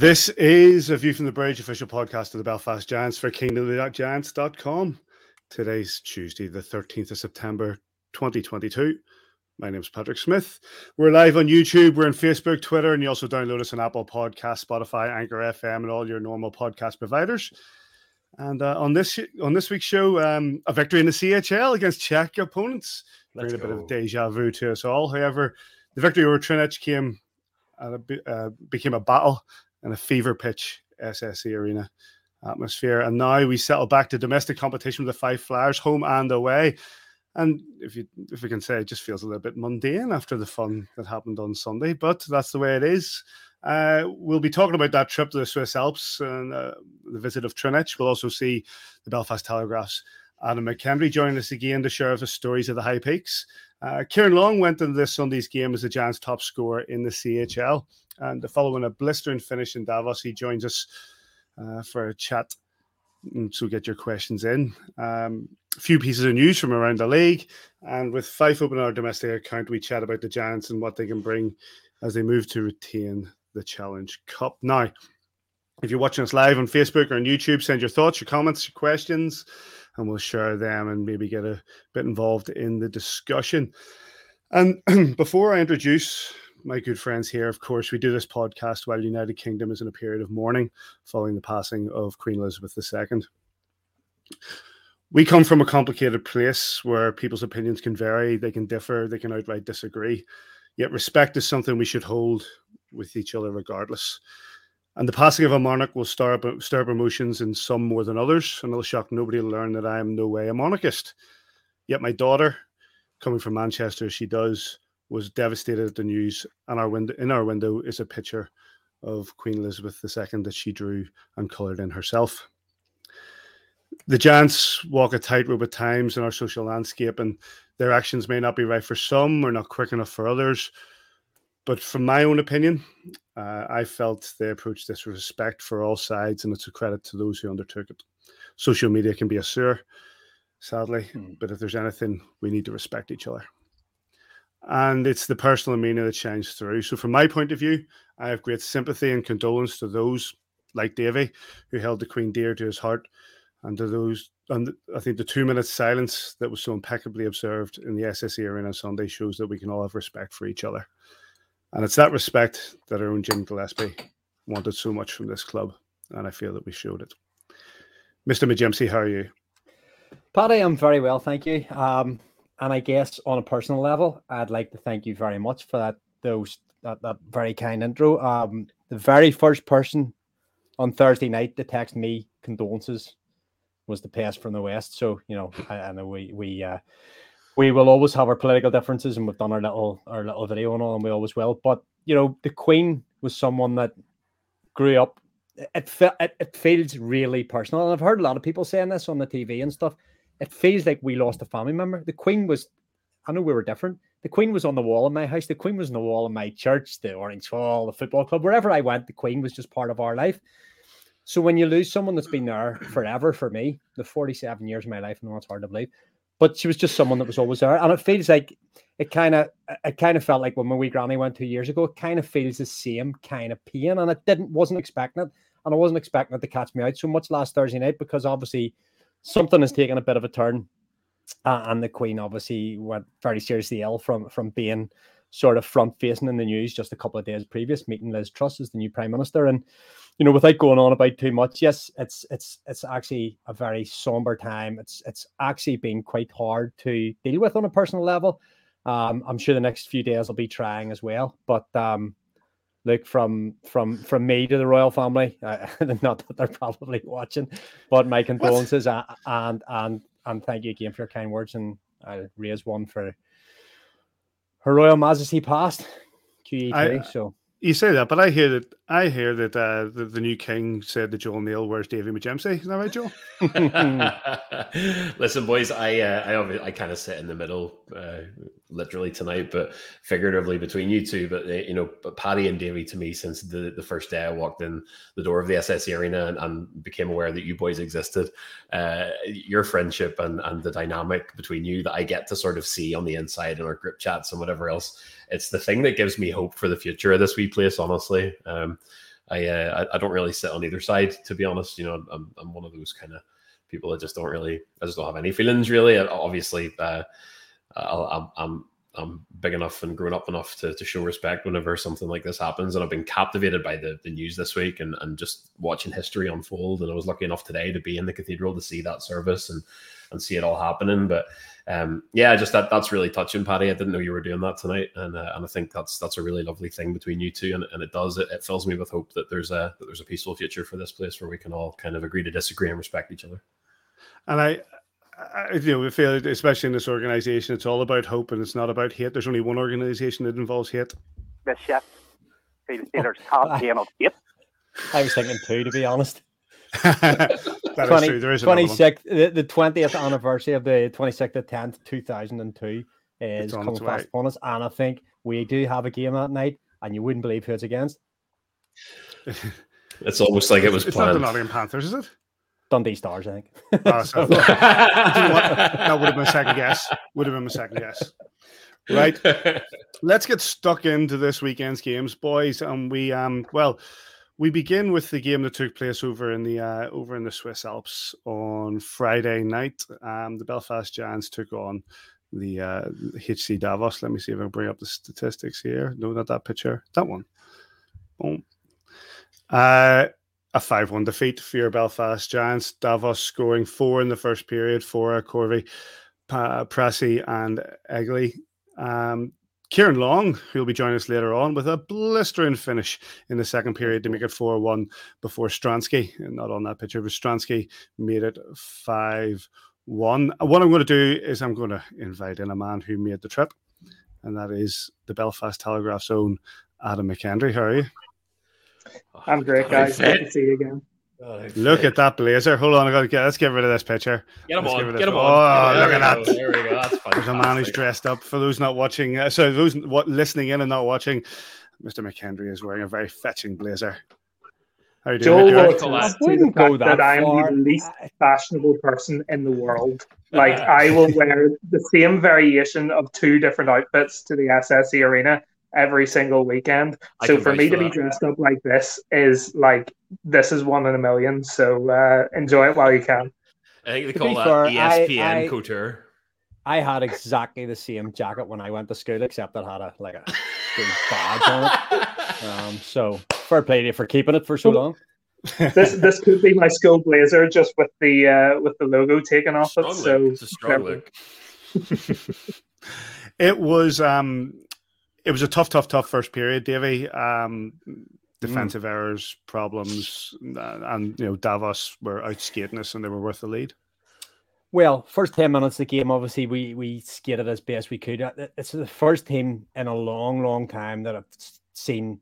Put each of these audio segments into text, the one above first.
This is a View from the Bridge official podcast of the Belfast Giants for kingdomgiants.com. Today's Tuesday, the 13th of September, 2022. My name is Patrick Smith. We're live on YouTube, we're on Facebook, Twitter, and you also download us on Apple Podcast, Spotify, Anchor FM, and all your normal podcast providers. And uh, on this on this week's show, um, a victory in the CHL against Czech opponents, bringing a bit of deja vu to us all. However, the victory over Trinec came uh, became a battle and a fever pitch SSE Arena atmosphere. And now we settle back to domestic competition with the Fife Flyers, home and away. And if you if we can say, it just feels a little bit mundane after the fun that happened on Sunday, but that's the way it is. Uh, we'll be talking about that trip to the Swiss Alps and uh, the visit of Trinec. We'll also see the Belfast Telegraph's Adam McKendry join us again to share the stories of the high peaks. Uh, Ciaran Long went into this Sunday's game as the Giants' top scorer in the CHL. And following a blistering finish in Davos, he joins us uh, for a chat. So get your questions in. Um, a few pieces of news from around the league. And with Fife opening our domestic account, we chat about the Giants and what they can bring as they move to retain the Challenge Cup. Now, if you're watching us live on Facebook or on YouTube, send your thoughts, your comments, your questions, and we'll share them and maybe get a bit involved in the discussion. And before I introduce my good friends here. Of course, we do this podcast while the United Kingdom is in a period of mourning following the passing of Queen Elizabeth II. We come from a complicated place where people's opinions can vary, they can differ, they can outright disagree. Yet respect is something we should hold with each other regardless. And the passing of a monarch will stir up, stir up emotions in some more than others, and it'll shock nobody to learn that I am no way a monarchist. Yet my daughter, coming from Manchester, she does was devastated at the news, and our window in our window is a picture of Queen Elizabeth II that she drew and coloured in herself. The Giants walk a tightrope at times in our social landscape, and their actions may not be right for some or not quick enough for others. But from my own opinion, uh, I felt they approached this with respect for all sides, and it's a credit to those who undertook it. Social media can be a sewer, sadly, hmm. but if there's anything, we need to respect each other and it's the personal meaning that shines through. So, from my point of view, I have great sympathy and condolence to those like Davy who held the Queen dear to his heart, and to those. And I think the two minutes silence that was so impeccably observed in the SSE Arena Sunday shows that we can all have respect for each other, and it's that respect that our own Jim Gillespie wanted so much from this club, and I feel that we showed it. Mr. McGimsey, how are you? Paddy, I'm very well, thank you. Um, and I guess on a personal level, I'd like to thank you very much for that those that, that very kind intro. Um, the very first person on Thursday night to text me condolences was the pest from the West. So you know, I, I know we we uh, we will always have our political differences, and we've done our little our little video and all, and we always will. But you know, the Queen was someone that grew up. It, fe- it, it feels really personal, and I've heard a lot of people saying this on the TV and stuff it feels like we lost a family member. The Queen was, I know we were different. The Queen was on the wall in my house. The Queen was on the wall in my church, the Orange Hall, the football club, wherever I went. The Queen was just part of our life. So when you lose someone that's been there forever for me, the 47 years of my life, I know it's hard to believe, but she was just someone that was always there. And it feels like it kind of, it kind of felt like when my wee granny went two years ago, it kind of feels the same kind of pain. And I didn't, wasn't expecting it. And I wasn't expecting it to catch me out so much last Thursday night because obviously something has taken a bit of a turn, uh, and the Queen obviously went very seriously ill from from being sort of front facing in the news just a couple of days previous, meeting Liz Truss as the new Prime Minister, and you know, without going on about too much, yes, it's it's it's actually a very somber time. It's it's actually been quite hard to deal with on a personal level. Um, I'm sure the next few days will be trying as well, but um, look from from from me to the royal family. Uh, not that they're probably watching, but my condolences and, and and and thank you again for your kind words. And I'll raise one for Her Royal Majesty passed QE2. So you say that, but I hear that I hear that uh, the, the new king said that Joel Neal wears Davy McGimsey. Is that right, Joel? Listen, boys, I uh, I I kind of sit in the middle, uh, literally tonight, but figuratively between you two. But uh, you know, but Paddy and Davy to me since the, the first day I walked in the door of the SSE Arena and, and became aware that you boys existed, uh, your friendship and and the dynamic between you that I get to sort of see on the inside in our group chats and whatever else it's the thing that gives me hope for the future of this wee place. Honestly, um, I, uh, I, I don't really sit on either side to be honest. You know, I'm I'm one of those kind of people that just don't really I just don't have any feelings really. Obviously, uh, i I'm I'm big enough and grown up enough to, to show respect whenever something like this happens. And I've been captivated by the, the news this week and, and just watching history unfold. And I was lucky enough today to be in the cathedral to see that service and and see it all happening. But um, yeah, just that that's really touching, Paddy. I didn't know you were doing that tonight, and uh, and I think that's that's a really lovely thing between you two, and, and it does it, it fills me with hope that there's a that there's a peaceful future for this place where we can all kind of agree to disagree and respect each other. And I, I you know, we feel especially in this organization, it's all about hope and it's not about hate. There's only one organization that involves hate. The chef. Steelers top game of hate. I was thinking two, to be honest. that 20, is true. There is 26th, the, the 20th anniversary of the 26th of 10th, 2002 is coming fast upon us. And I think we do have a game that night, and you wouldn't believe who it's against. it's almost like it was it's planned. not the Nottingham Panthers, is it? Dundee Stars, I think. Oh, so, you know that would have been a second guess. Would have been a second guess. Right. Let's get stuck into this weekend's games, boys. And we um well, we begin with the game that took place over in the uh, over in the Swiss Alps on Friday night. Um, the Belfast Giants took on the uh, HC Davos. Let me see if I can bring up the statistics here. No, not that picture. That one. Boom. Uh, a 5 1 defeat for your Belfast Giants. Davos scoring four in the first period for uh, Corvi, pa- Pressey, and Egli. Um, Ciaran Long, who'll be joining us later on, with a blistering finish in the second period to make it 4 1 before Stransky, And not on that picture, but Stransky made it 5 1. What I'm going to do is I'm going to invite in a man who made the trip, and that is the Belfast Telegraph's own Adam McKendry. How are you? I'm great, guys. Good to see you again. Oh, look at that blazer. Hold on, I gotta get let's get rid of this picture. Get him let's on. Get him on. Oh, look at that. There we go. That's There's a man who's dressed up. For those not watching, uh, so those what listening in and not watching, Mr. McKendry is wearing a very fetching blazer. How are you doing? Joel will wouldn't go that, that I'm the least fashionable person in the world. Like I will wear the same variation of two different outfits to the SSE arena every single weekend. so for me to be dressed up like this is like this is one in a million. So uh, enjoy it while you can. I think they call that fair, ESPN I, I, couture. I had exactly the same jacket when I went to school, except it had a like a badge on it. Um, so fair play to you for keeping it for so long. this this could be my school blazer, just with the uh, with the logo taken off strong it. So it's a strong look. it was um it was a tough, tough, tough first period, Davy. Um, defensive mm. errors, problems, uh, and you know Davos were out skating us, and they were worth the lead. Well, first ten minutes of the game, obviously we we skated as best we could. Uh, it's the first time in a long, long time that I've seen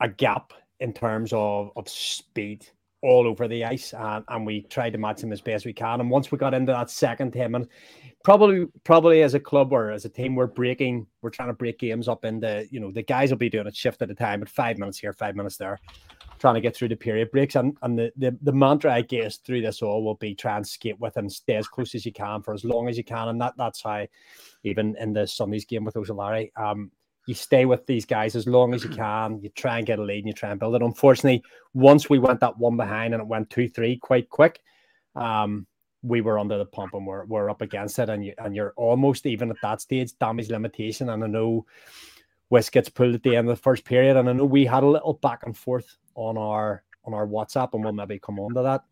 a gap in terms of of speed all over the ice, and, and we tried to match them as best we can. And once we got into that second ten minutes, probably probably as a club or as a team, we're breaking, we're trying to break games up into, you know, the guys will be doing a shift at a time, but five minutes here, five minutes there, trying to get through the period breaks. And and the the, the mantra I guess through this all will be try and skate with and stay as close as you can for as long as you can. And that that's how even in the Sunday's game with Oceláři, um, you stay with these guys as long as you can. You try and get a lead and you try and build it. Unfortunately, once we went that one behind and it went two, three quite quick, um, we were under the pump and we're, we're up against it. And, you, and you're almost even at that stage, damage limitation. And I know West gets pulled at the end of the first period. And I know we had a little back and forth on our on our WhatsApp, and we'll maybe come on to that.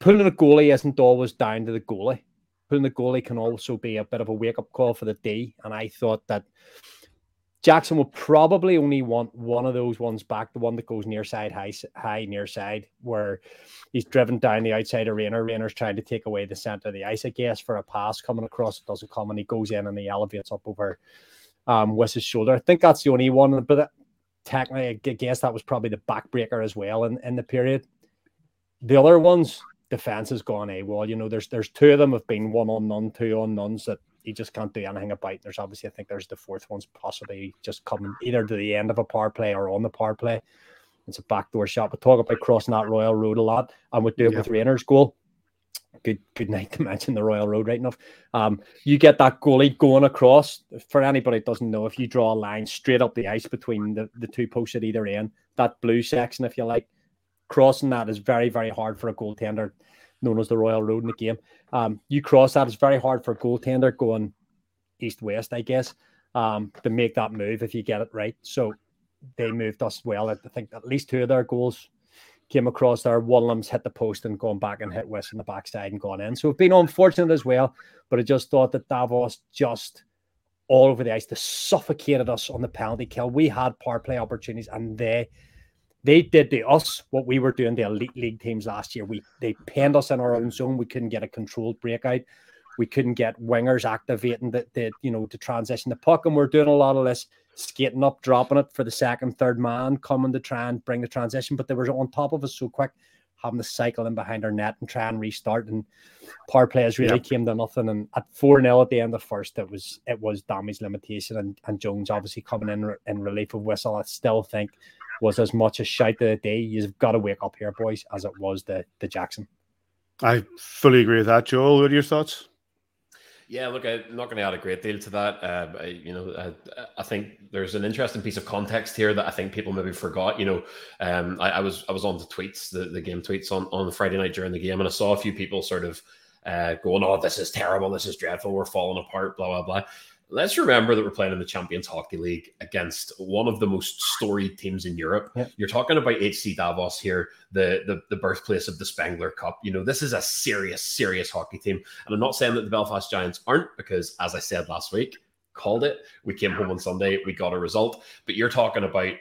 Pulling a goalie isn't always down to the goalie. Pulling the goalie can also be a bit of a wake up call for the D. And I thought that Jackson will probably only want one of those ones back, the one that goes near side, high, high near side, where he's driven down the outside of Rayner. Rayner's trying to take away the center of the ice, I guess, for a pass coming across. It doesn't come and he goes in and he elevates up over um, his shoulder. I think that's the only one, but technically, I guess that was probably the backbreaker as well in, in the period. The other ones, defense has gone AWOL. You know, there's there's two of them have been one on none, two on nuns that he just can't do anything about. There's obviously, I think there's the fourth one's possibly just coming either to the end of a power play or on the power play. It's a backdoor shot. We talk about crossing that Royal Road a lot, and we do it yep. with Rayner's goal. Good, good night to mention the Royal Road, right enough. Um, you get that goalie going across. For anybody that doesn't know, if you draw a line straight up the ice between the, the two posts at either end, that blue section, if you like, crossing that is very, very hard for a goaltender known as the Royal Road in the game. Um, you cross that, it's very hard for a goaltender going east west, I guess, um, to make that move if you get it right. So they moved us well. I think at least two of their goals came across there. One of them's hit the post and gone back and hit West on the backside and gone in. So we've been unfortunate as well, but I just thought that Davos just all over the ice, they suffocated us on the penalty kill. We had power play opportunities and they they did to us what we were doing to elite league teams last year. We they pinned us in our own zone. We couldn't get a controlled breakout. We couldn't get wingers activating the, the you know to transition the puck, and we're doing a lot of this skating up, dropping it for the second, third man coming to try and bring the transition. But they were on top of us so quick, having to cycle in behind our net and try and restart. And power players really yep. came to nothing. And at four 0 at the end of first, it was it was Damage limitation, and, and Jones obviously coming in in relief of Whistle. I still think was as much a shout of the day. You've got to wake up here, boys, as it was the the Jackson. I fully agree with that, Joel. What are your thoughts? Yeah, look, I'm not going to add a great deal to that. Uh, I, you know, I, I, think there's an interesting piece of context here that I think people maybe forgot. You know, um, I, I, was I was on the tweets, the, the game tweets on on Friday night during the game, and I saw a few people sort of uh, going, "Oh, this is terrible, this is dreadful, we're falling apart," blah blah blah let's remember that we're playing in the Champions Hockey League against one of the most storied teams in Europe. Yeah. You're talking about HC Davos here, the, the the birthplace of the Spengler Cup. You know, this is a serious, serious hockey team. And I'm not saying that the Belfast Giants aren't, because as I said last week, called it. We came home on Sunday, we got a result. But you're talking about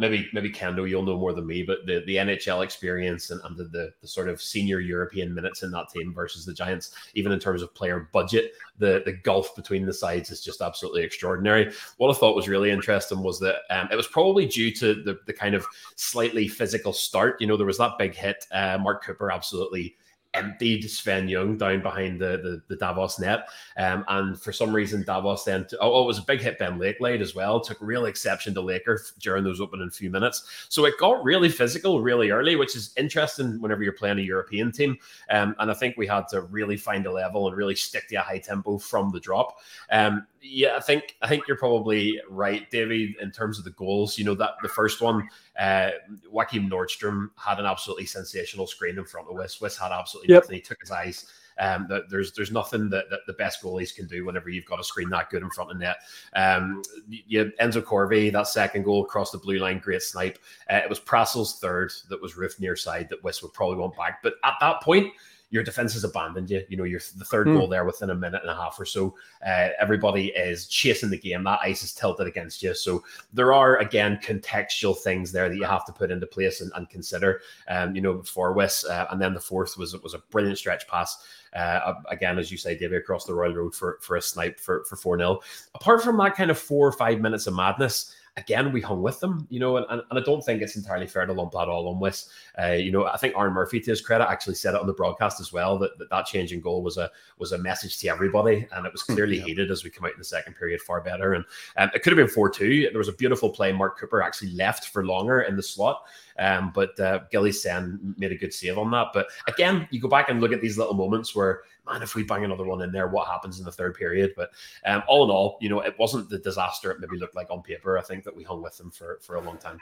maybe maybe Kendo, you'll know more than me, but the, the NHL experience and, and the, the, the sort of senior European minutes in that team versus the Giants, even in terms of player budget, the the gulf between the sides is just absolutely extraordinary. What I thought was really interesting was that um, it was probably due to the the kind of slightly physical start. You know, there was that big hit. Uh, Mark Cooper absolutely emptied Sven Jung down behind the, the, the Davos net. Um, and for some reason, Davos then, t- oh, it was a big hit Ben Lakelade as well. Took real exception to Laker during those opening few minutes. So it got really physical really early, which is interesting whenever you're playing a European team. Um, and I think we had to really find a level and really stick to a high tempo from the drop. Um, yeah, I think I think you're probably right, David, in terms of the goals. You know that the first one, uh, Joakim Nordstrom had an absolutely sensational screen in front of Wiss. Wiss had absolutely yep. nothing. He took his eyes. Um, that there's there's nothing that, that, the best goalies can do whenever you've got a screen that good in front of net. Um, you, Enzo Corvi, that second goal across the blue line, great snipe. Uh, it was Prassel's third that was roof near side that Wiss would probably want back. But at that point, your defense has abandoned you. You know, you're the third mm. goal there within a minute and a half or so. Uh, everybody is chasing the game. That ice is tilted against you. So there are again contextual things there that you have to put into place and, and consider. Um, you know, for Wiss, uh, and then the fourth was was a brilliant stretch pass. Uh, again, as you say, David, across the Royal Road for for a snipe for for four 0 Apart from that kind of four or five minutes of madness again, we hung with them, you know, and, and, I don't think it's entirely fair to lump that all on with. Uh, you know, I think Aaron Murphy, to his credit, actually said it on the broadcast as well that that, that change in goal was a was a message to everybody, and it was hmm, clearly yeah. heated as we come out in the second period far better. And um, it could have been four two. There was a beautiful play. Mark Cooper actually left for longer in the slot, um, but uh, Gilly Sen made a good save on that. But again, you go back and look at these little moments where man, if we bang another one in there, what happens in the third period? But um, all in all, you know, it wasn't the disaster it maybe looked like on paper. I think that we hung with them for, for a long time.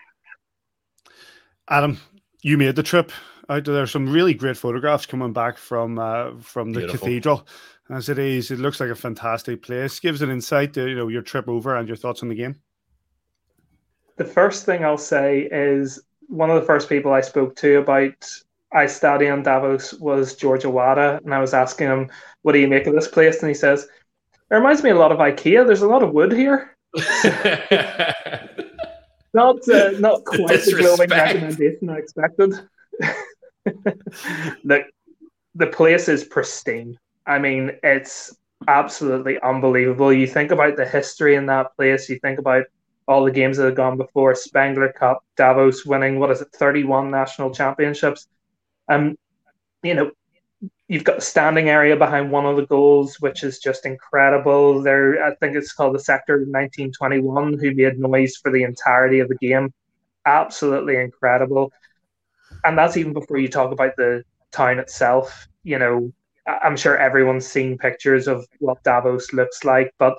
Adam, you made the trip out there. Some really great photographs coming back from uh, from the Beautiful. cathedral. As it is, it looks like a fantastic place. Gives an insight to you know your trip over and your thoughts on the game. The first thing I'll say is one of the first people I spoke to about I study on Davos was George Awada, and I was asking him, "What do you make of this place?" And he says, "It reminds me a lot of IKEA. There's a lot of wood here." not uh, not quite the glowing recommendation I expected. the the place is pristine. I mean, it's absolutely unbelievable. You think about the history in that place. You think about all the games that have gone before Spengler Cup, Davos winning what is it, thirty one national championships. Um, you know, you've got the standing area behind one of the goals, which is just incredible. There, I think it's called the Sector 1921, who made noise for the entirety of the game. Absolutely incredible. And that's even before you talk about the town itself. You know, I'm sure everyone's seen pictures of what Davos looks like, but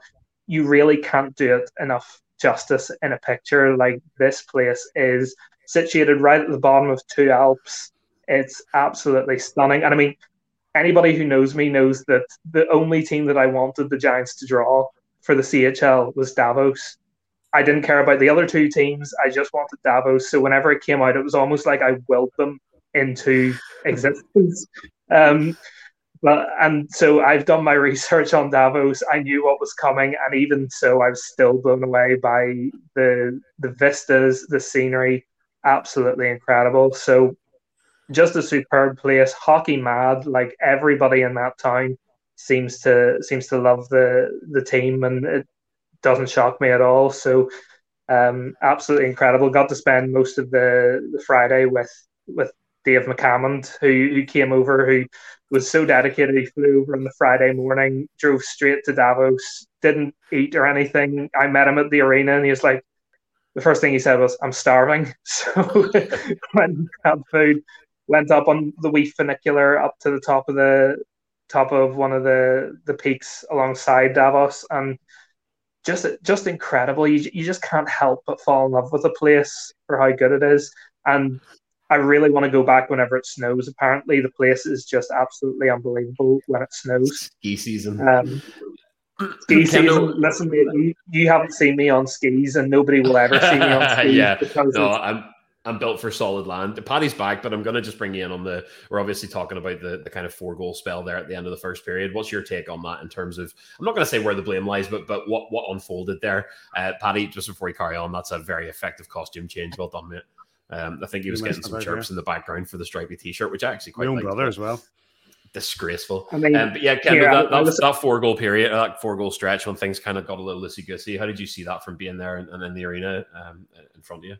you really can't do it enough justice in a picture. Like this place is situated right at the bottom of two Alps. It's absolutely stunning. And I mean, anybody who knows me knows that the only team that I wanted the Giants to draw for the CHL was Davos. I didn't care about the other two teams. I just wanted Davos. So whenever it came out, it was almost like I willed them into existence. Um, but and so I've done my research on Davos. I knew what was coming, and even so, I was still blown away by the the vistas, the scenery, absolutely incredible. So just a superb place, hockey mad. Like everybody in that town seems to seems to love the the team, and it doesn't shock me at all. So, um, absolutely incredible. Got to spend most of the, the Friday with with Dave McCammond, who who came over, who was so dedicated. He flew over on the Friday morning, drove straight to Davos, didn't eat or anything. I met him at the arena, and he was like, the first thing he said was, "I'm starving." So went and grabbed food, went up on the wee funicular up to the top of the top of one of the the peaks alongside Davos, and just just incredible. You you just can't help but fall in love with the place for how good it is, and I really want to go back whenever it snows. Apparently, the place is just absolutely unbelievable when it snows. Ski season. Um, ski season. Listen, you, you haven't seen me on skis, and nobody will ever see me on skis. yeah, no, I'm I'm built for solid land. Paddy's back, but I'm going to just bring you in on the. We're obviously talking about the, the kind of four goal spell there at the end of the first period. What's your take on that in terms of? I'm not going to say where the blame lies, but but what what unfolded there, uh, Paddy? Just before we carry on, that's a very effective costume change. Well done, mate. Um, I think he was getting some chirps in the background for the stripy T-shirt, which I actually quite. My own liked. brother as well. Disgraceful. I mean, um, but yeah, Kendall, that, that, was, that four goal period, that four goal stretch when things kind of got a little loosey goosey. How did you see that from being there and, and in the arena um, in front of you?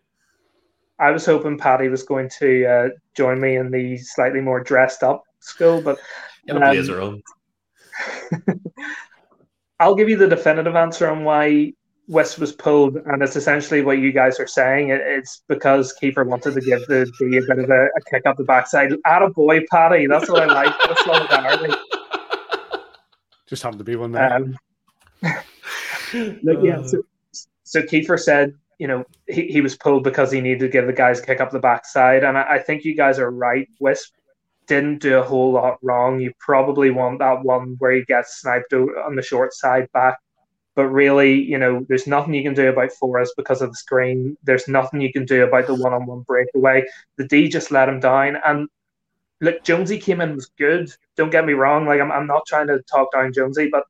I was hoping Paddy was going to uh, join me in the slightly more dressed up school, but um, blazer. I'll give you the definitive answer on why West was pulled, and it's essentially what you guys are saying. It's because Kiefer wanted to give the D a bit of a, a kick up the backside. Add a boy, Paddy. That's what I like. That's solidarity. Just happened to be one there. Um, look, yeah. So, so Kiefer said you know, he, he was pulled because he needed to give the guys a kick up the backside. And I, I think you guys are right. Wisp didn't do a whole lot wrong. You probably want that one where he gets sniped on the short side back. But really, you know, there's nothing you can do about Forrest because of the screen. There's nothing you can do about the one on one breakaway. The D just let him down. And look, Jonesy came in was good. Don't get me wrong. Like I'm, I'm not trying to talk down Jonesy, but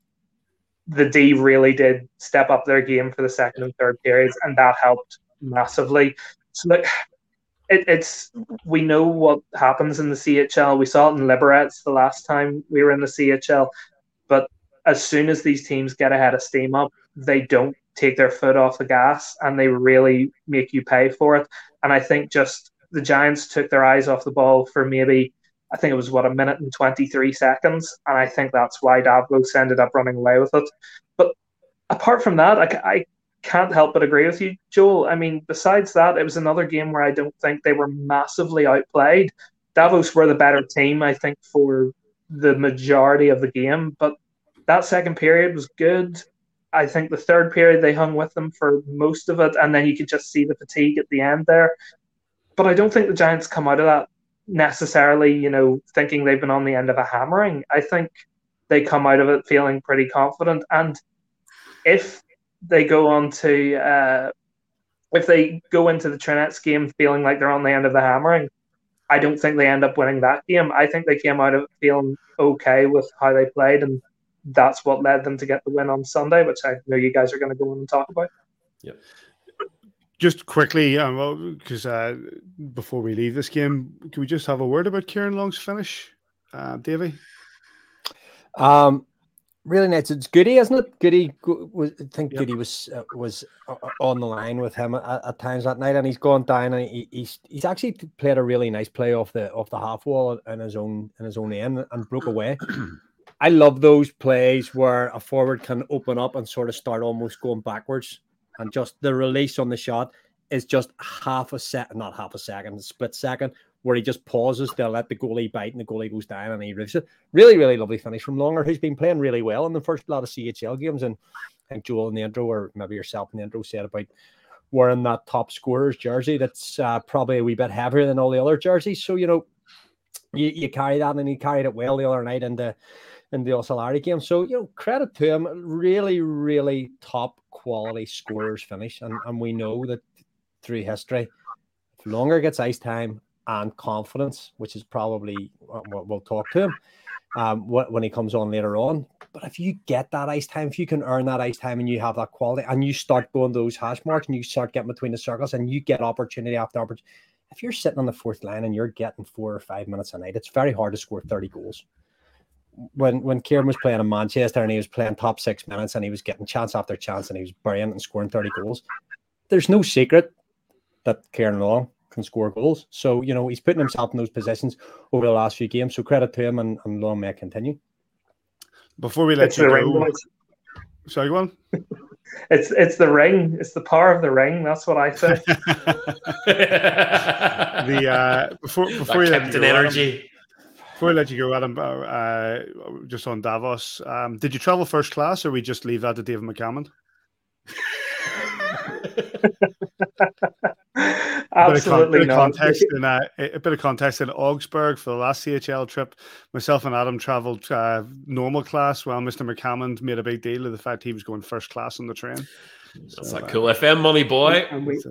the D really did step up their game for the second and third periods, and that helped massively. So look, it, it's we know what happens in the CHL. We saw it in Liberec the last time we were in the CHL, but as soon as these teams get ahead of steam up, they don't take their foot off the gas and they really make you pay for it. And I think just the Giants took their eyes off the ball for maybe I think it was what a minute and 23 seconds, and I think that's why Davos ended up running away with it. But apart from that, I, I can't help but agree with you, Joel. I mean, besides that, it was another game where I don't think they were massively outplayed. Davos were the better team, I think, for the majority of the game, but that second period was good. I think the third period they hung with them for most of it, and then you could just see the fatigue at the end there. But I don't think the Giants come out of that necessarily, you know, thinking they've been on the end of a hammering. I think they come out of it feeling pretty confident. And if they go on to, uh, if they go into the Trinec game feeling like they're on the end of the hammering, I don't think they end up winning that game. I think they came out of it feeling okay with how they played, and that's what led them to get the win on Sunday, which I know you guys are going to go on and talk about. Yeah. Just quickly, because um, uh, before we leave this game, can we just have a word about Ciaran Long's finish, uh, Davey? Um, really nice. It's Goody, isn't it? Goody was. I think yep. Goody was uh, was uh, on the line with him at, at, times that night, and he's gone down and he, he's he's actually played a really nice play off the off the half wall in his own in his own end and broke away. I love those plays where a forward can open up and sort of start almost going backwards, and just the release on the shot is just half a second, not half a second, a split second, where he just pauses to let the goalie bite and the goalie goes down and he rips it. Really, really lovely finish from Longer, who's been playing really well in the first lot of CHL games. And I think Joel in the intro, or maybe yourself in the intro, said about wearing that top scorer's jersey that's uh, probably a wee bit heavier than all the other jerseys. So, you know, you, you carry that and he carried it well the other night in the in the Oceláři game. So, you know, credit to him. Really, really top quality scorers finish. And, and we know that through history, if Longer gets ice time and confidence, which is probably what we'll talk to him um, when he comes on later on. But if you get that ice time, if you can earn that ice time and you have that quality and you start going those hash marks and you start getting between the circles and you get opportunity after opportunity, if you're sitting on the fourth line and you're getting four or five minutes a night, it's very hard to score 30 goals. When when Ciaran was playing in Manchester and he was playing top six minutes and he was getting chance after chance and he was burying and scoring 30 goals, there's no secret that Ciaran Long can score goals. So, you know, he's putting himself in those positions over the last few games. So credit to him and, and long may it continue. Before we let it's you go, ring, sorry, go on. It's it's the ring. It's the power of the ring. That's what I say. the uh, before before we let you go, energy. Adam, before we let you go, Adam, uh, uh, just on Davos, um, did you travel first class, or we just leave that to David McCammon? Absolutely a bit of, con- context in uh, a bit of context in Augsburg for the last CHL trip. Myself and Adam travelled uh, normal class, while Mr. McCammon made a big deal of the fact he was going first class on the train. That's so, like uh, cool FM money, boy. We,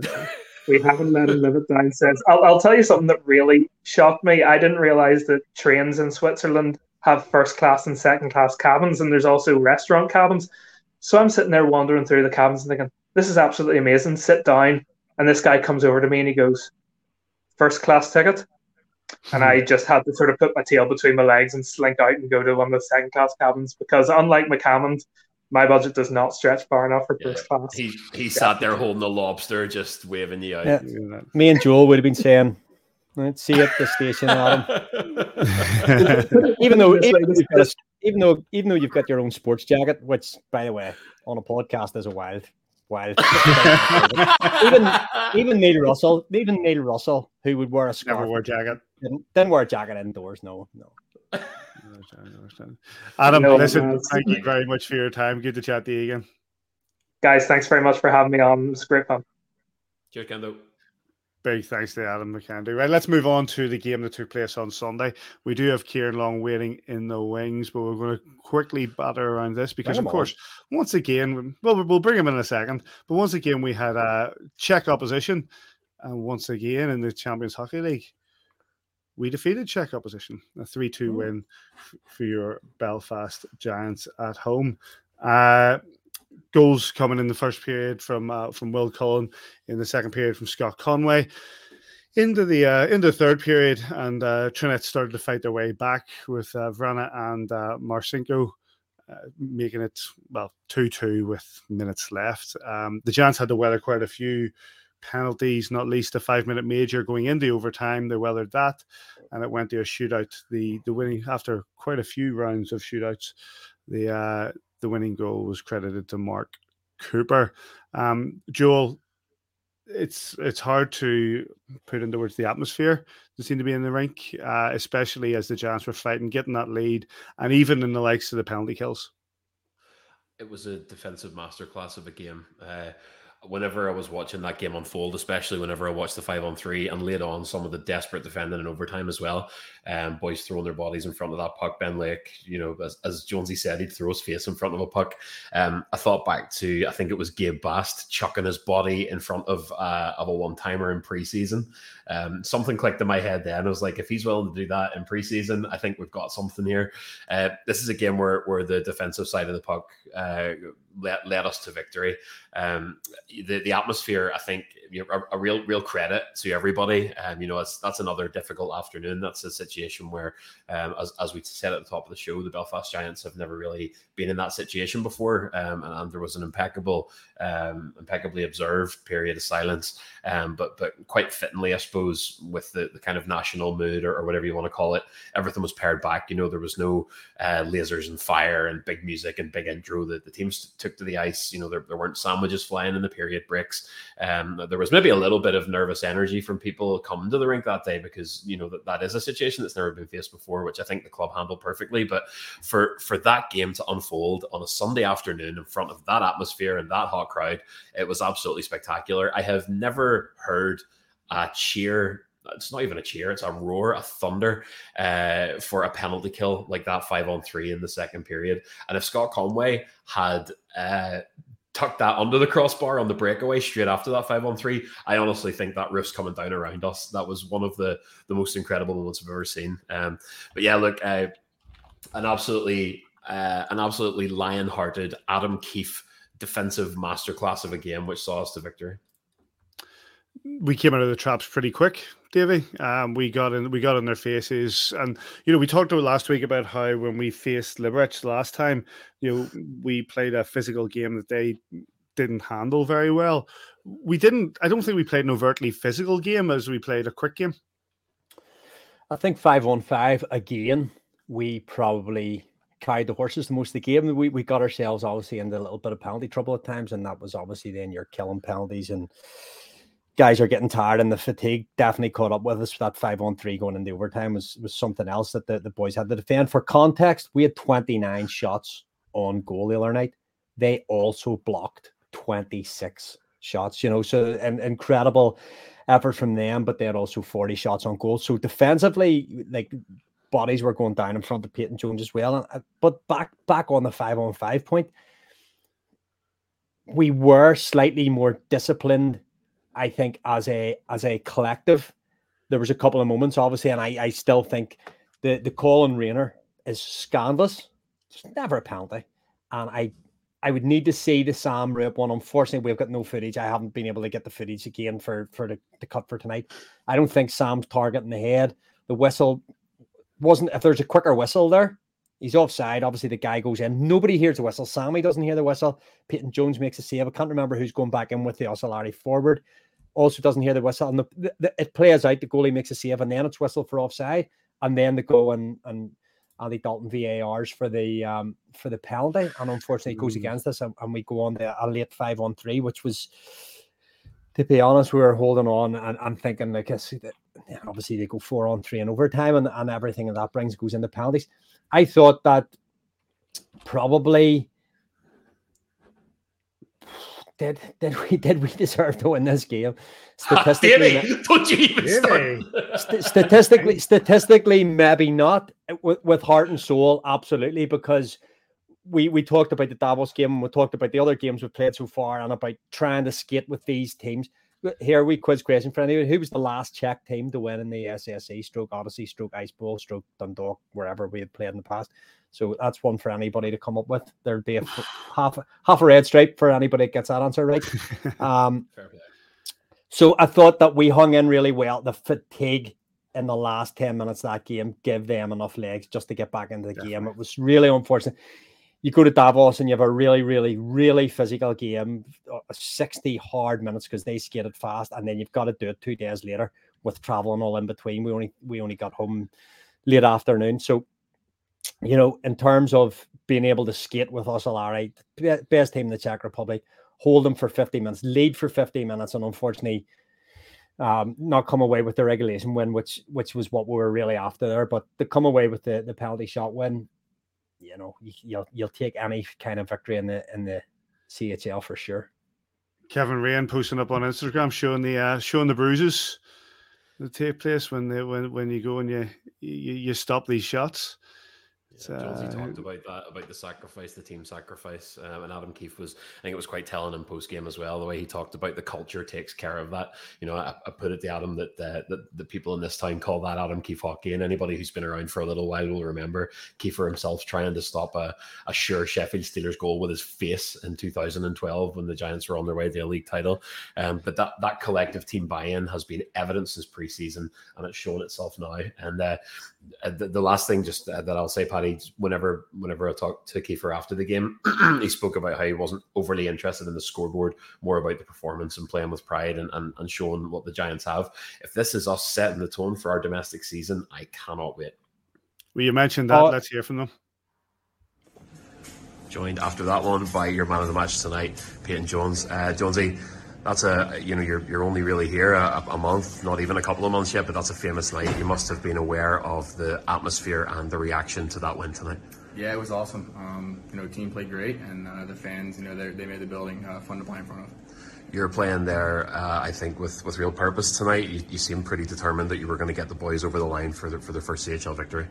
we, haven't let him live it down since. I'll, I'll tell you something that really shocked me. I didn't realize that trains in Switzerland have first class and second class cabins, and there's also restaurant cabins. So I'm sitting there wandering through the cabins and thinking, this is absolutely amazing. Sit down, and this guy comes over to me and he goes, first class ticket. And I just had to sort of put my tail between my legs and slink out and go to one of the second class cabins because, unlike McCammon, my budget does not stretch far enough for first yeah. class. He he sat there holding the lobster, just waving the out. Yeah. Me and Joel would have been saying, "Let's see at the station, Adam." even though even, a, even though even though you've got your own sports jacket, which by the way, on a podcast is a wild wild. even even Neil Russell, even Neil Russell, who would wear a scarf, never wear jacket, didn't, didn't wear a jacket indoors. No, no. Adam, no, listen, thank you very much for your time. Good to chat to you again. Guys, thanks very much for having me on. It was great fun. Cheers, Kendo. Big thanks to Adam McKendry. Right, let's move on to the game that took place on Sunday. We do have Ciaran Long waiting in the wings, but we're going to quickly batter around this because, of course, on. once again, well, we'll bring him in a second. But once again, we had a Czech opposition, and once again in the Champions Hockey League, we defeated Czech opposition, a three-two win f- for your Belfast Giants at home. Uh, goals coming in the first period from uh, from Will Cullen, in the second period from Scott Conway. Into the uh, into the third period, and uh, Trinec started to fight their way back with uh, Vrana and uh, Marcinko uh, making it well two two with minutes left. Um, the Giants had to weather quite a few penalties, not least a five minute major going into overtime. They weathered that, and it went to a shootout. The the winning after quite a few rounds of shootouts, the uh, the winning goal was credited to Mark Cooper. Um, Joel, it's it's hard to put into words the atmosphere that seemed to be in the rink, uh, especially as the Giants were fighting, getting that lead, and even in the likes of the penalty kills. It was a defensive masterclass of a game. Uh, whenever I was watching that game unfold, especially whenever I watched the five on three and laid on some of the desperate defending in overtime as well, um, boys throwing their bodies in front of that puck. Ben Lake, you know, as, as Jonesy said, he'd throw his face in front of a puck. Um, I thought back to I think it was Gabe Bast chucking his body in front of uh, of a one timer in preseason. Um, something clicked in my head then. I was like, if he's willing to do that in preseason, I think we've got something here. Uh, this is a game where where the defensive side of the puck uh, led, led us to victory. Um, the the atmosphere, I think, you know, a, a, real real credit to everybody. Um, you know, it's, that's another difficult afternoon. That's a situation where, um, as as we said at the top of the show, the Belfast Giants have never really been in that situation before, um, and, and, there was an impeccable, um, impeccably observed period of silence. Um, but but quite fittingly, I suppose, with the, the kind of national mood or, or whatever you want to call it, everything was pared back. You know, there was no uh, lasers and fire and big music and big intro that the teams took to the ice. You know, there, there weren't sandwiches flying in the period breaks. Um, there was maybe a little bit of nervous energy from people coming to the rink that day because you know that, that is a situation that's never been faced before, which I think the club handled perfectly. But for for that game to unfold on a Sunday afternoon in front of that atmosphere and that hot crowd, it was absolutely spectacular. I have never heard a cheer it's not even a cheer, it's a roar, a thunder uh, for a penalty kill like that five on three in the second period. And if Scott Conway had uh, tucked that under the crossbar on the breakaway straight after that five on three, I honestly think that roof's coming down around us. That was one of the the most incredible moments I've ever seen. Um, but yeah, look, uh, an absolutely uh, an absolutely lion-hearted Adam Keefe defensive masterclass of a game, which saw us to victory we came out of the traps pretty quick, Davy. Um, we got in, we got in their faces, and you know, we talked about last week about how when we faced Liberec last time, you know, we played a physical game that they didn't handle very well. We didn't. I don't think we played an overtly physical game as we played a quick game. I think five on five again. We probably carried the horses the most of the game. We we got ourselves obviously into a little bit of penalty trouble at times, and that was obviously then you're killing penalties and guys are getting tired and the fatigue definitely caught up with us. That five on three going into overtime was, was something else that the, the boys had to defend. For context, we had 29 shots on goal the other night. They also blocked 26 shots, you know, so an incredible effort from them, but they had also 40 shots on goal. So defensively, like bodies were going down in front of Peyton Jones as well. Uh, but back back on the five on five point, we were slightly more disciplined I think as a as a collective, there was a couple of moments, obviously, and I, I still think the the call on Rayner is scandalous. It's never a penalty, and I I would need to see the Sam Ruopp one. Unfortunately, we've got no footage. I haven't been able to get the footage again for for the, the cut for tonight. I don't think Sam's target in the head. The whistle wasn't. If there's a quicker whistle there, He's offside. Obviously, the guy goes in. Nobody hears the whistle. Sammy doesn't hear the whistle. Peyton Jones makes a save. I can't remember who's going back in with the Oceláři forward. Also doesn't hear the whistle. And the, the, the, it plays out. The goalie makes a save, and then it's whistle for offside. And then they go and and Andy Dalton VARs for the um for the penalty. And unfortunately, it goes mm. against us, and, and we go on the a late five on three, which was to be honest, we were holding on and, and thinking like I see that obviously they go four on three in overtime and, and everything and that brings goes into penalties. I thought that probably did did we did we deserve to win this game? Statistically, don't you even st- statistically statistically maybe not with, with heart and soul absolutely because we we talked about the Davos game and we talked about the other games we've played so far and about trying to skate with these teams. Here we quiz question for anyone. Who was the last Czech team to win in the SSE stroke Odyssey stroke Ice Bowl stroke Dundalk, wherever we had played in the past? So that's one for anybody to come up with. There'd be a half half a red stripe for anybody that gets that answer right. Um, so I thought that we hung in really well. The fatigue in the last 10 minutes of that game give them enough legs just to get back into the Definitely. game. It was really unfortunate you go to Davos and you have a really, really, really physical game, uh, 60 hard minutes because they skated fast, and then you've got to do it two days later with travel and all in between. We only we only got home late afternoon. So, you know, in terms of being able to skate with Oceláři, best team in the Czech Republic, hold them for 50 minutes, lead for 50 minutes, and unfortunately um, not come away with the regulation win, which which was what we were really after there. But to come away with the, the penalty shot win, you know you, will you'll take any kind of victory in the in the CHL for sure. Kevin Raine posting up on Instagram showing the uh, showing the bruises that take place when they, when when you go and you you, you stop these shots. Yeah, Jonesy uh, talked about that, about the sacrifice, the team sacrifice, um, and Adam Keefe was, I think it was quite telling in post game as well. The way he talked about the culture takes care of that. You know, I, I put it to Adam that uh, that the people in this town call that Adam Keefe hockey, and anybody who's been around for a little while will remember Kiefer himself trying to stop a, a sure Sheffield Steelers goal with his face in 2012 when the Giants were on their way to a league title. Um, but that that collective team buy-in has been evident since preseason, and it's shown itself now. And uh, the, the, last thing just uh, that I'll say, Paddy, whenever whenever I talked to Kiefer after the game, he spoke about how he wasn't overly interested in the scoreboard, more about the performance and playing with pride and, and, and showing what the Giants have. If this is us setting the tone for our domestic season, I cannot wait. Well, you mentioned that. Let's hear from them. Joined after that one by your man of the match tonight, Peyton Jones. Uh, Jonesy, that's a you know you're you're only really here a, a, month, not even a couple of months yet, but that's a famous night. You must have been aware of the atmosphere and the reaction to that win tonight. Yeah, it was awesome. Um, you know, team played great, and uh, the fans, you know, they made the building uh, fun to play in front of. You're playing there, uh, I think, with, with real purpose tonight. You, you seem pretty determined that you were going to get the boys over the line for the, for their first CHL victory.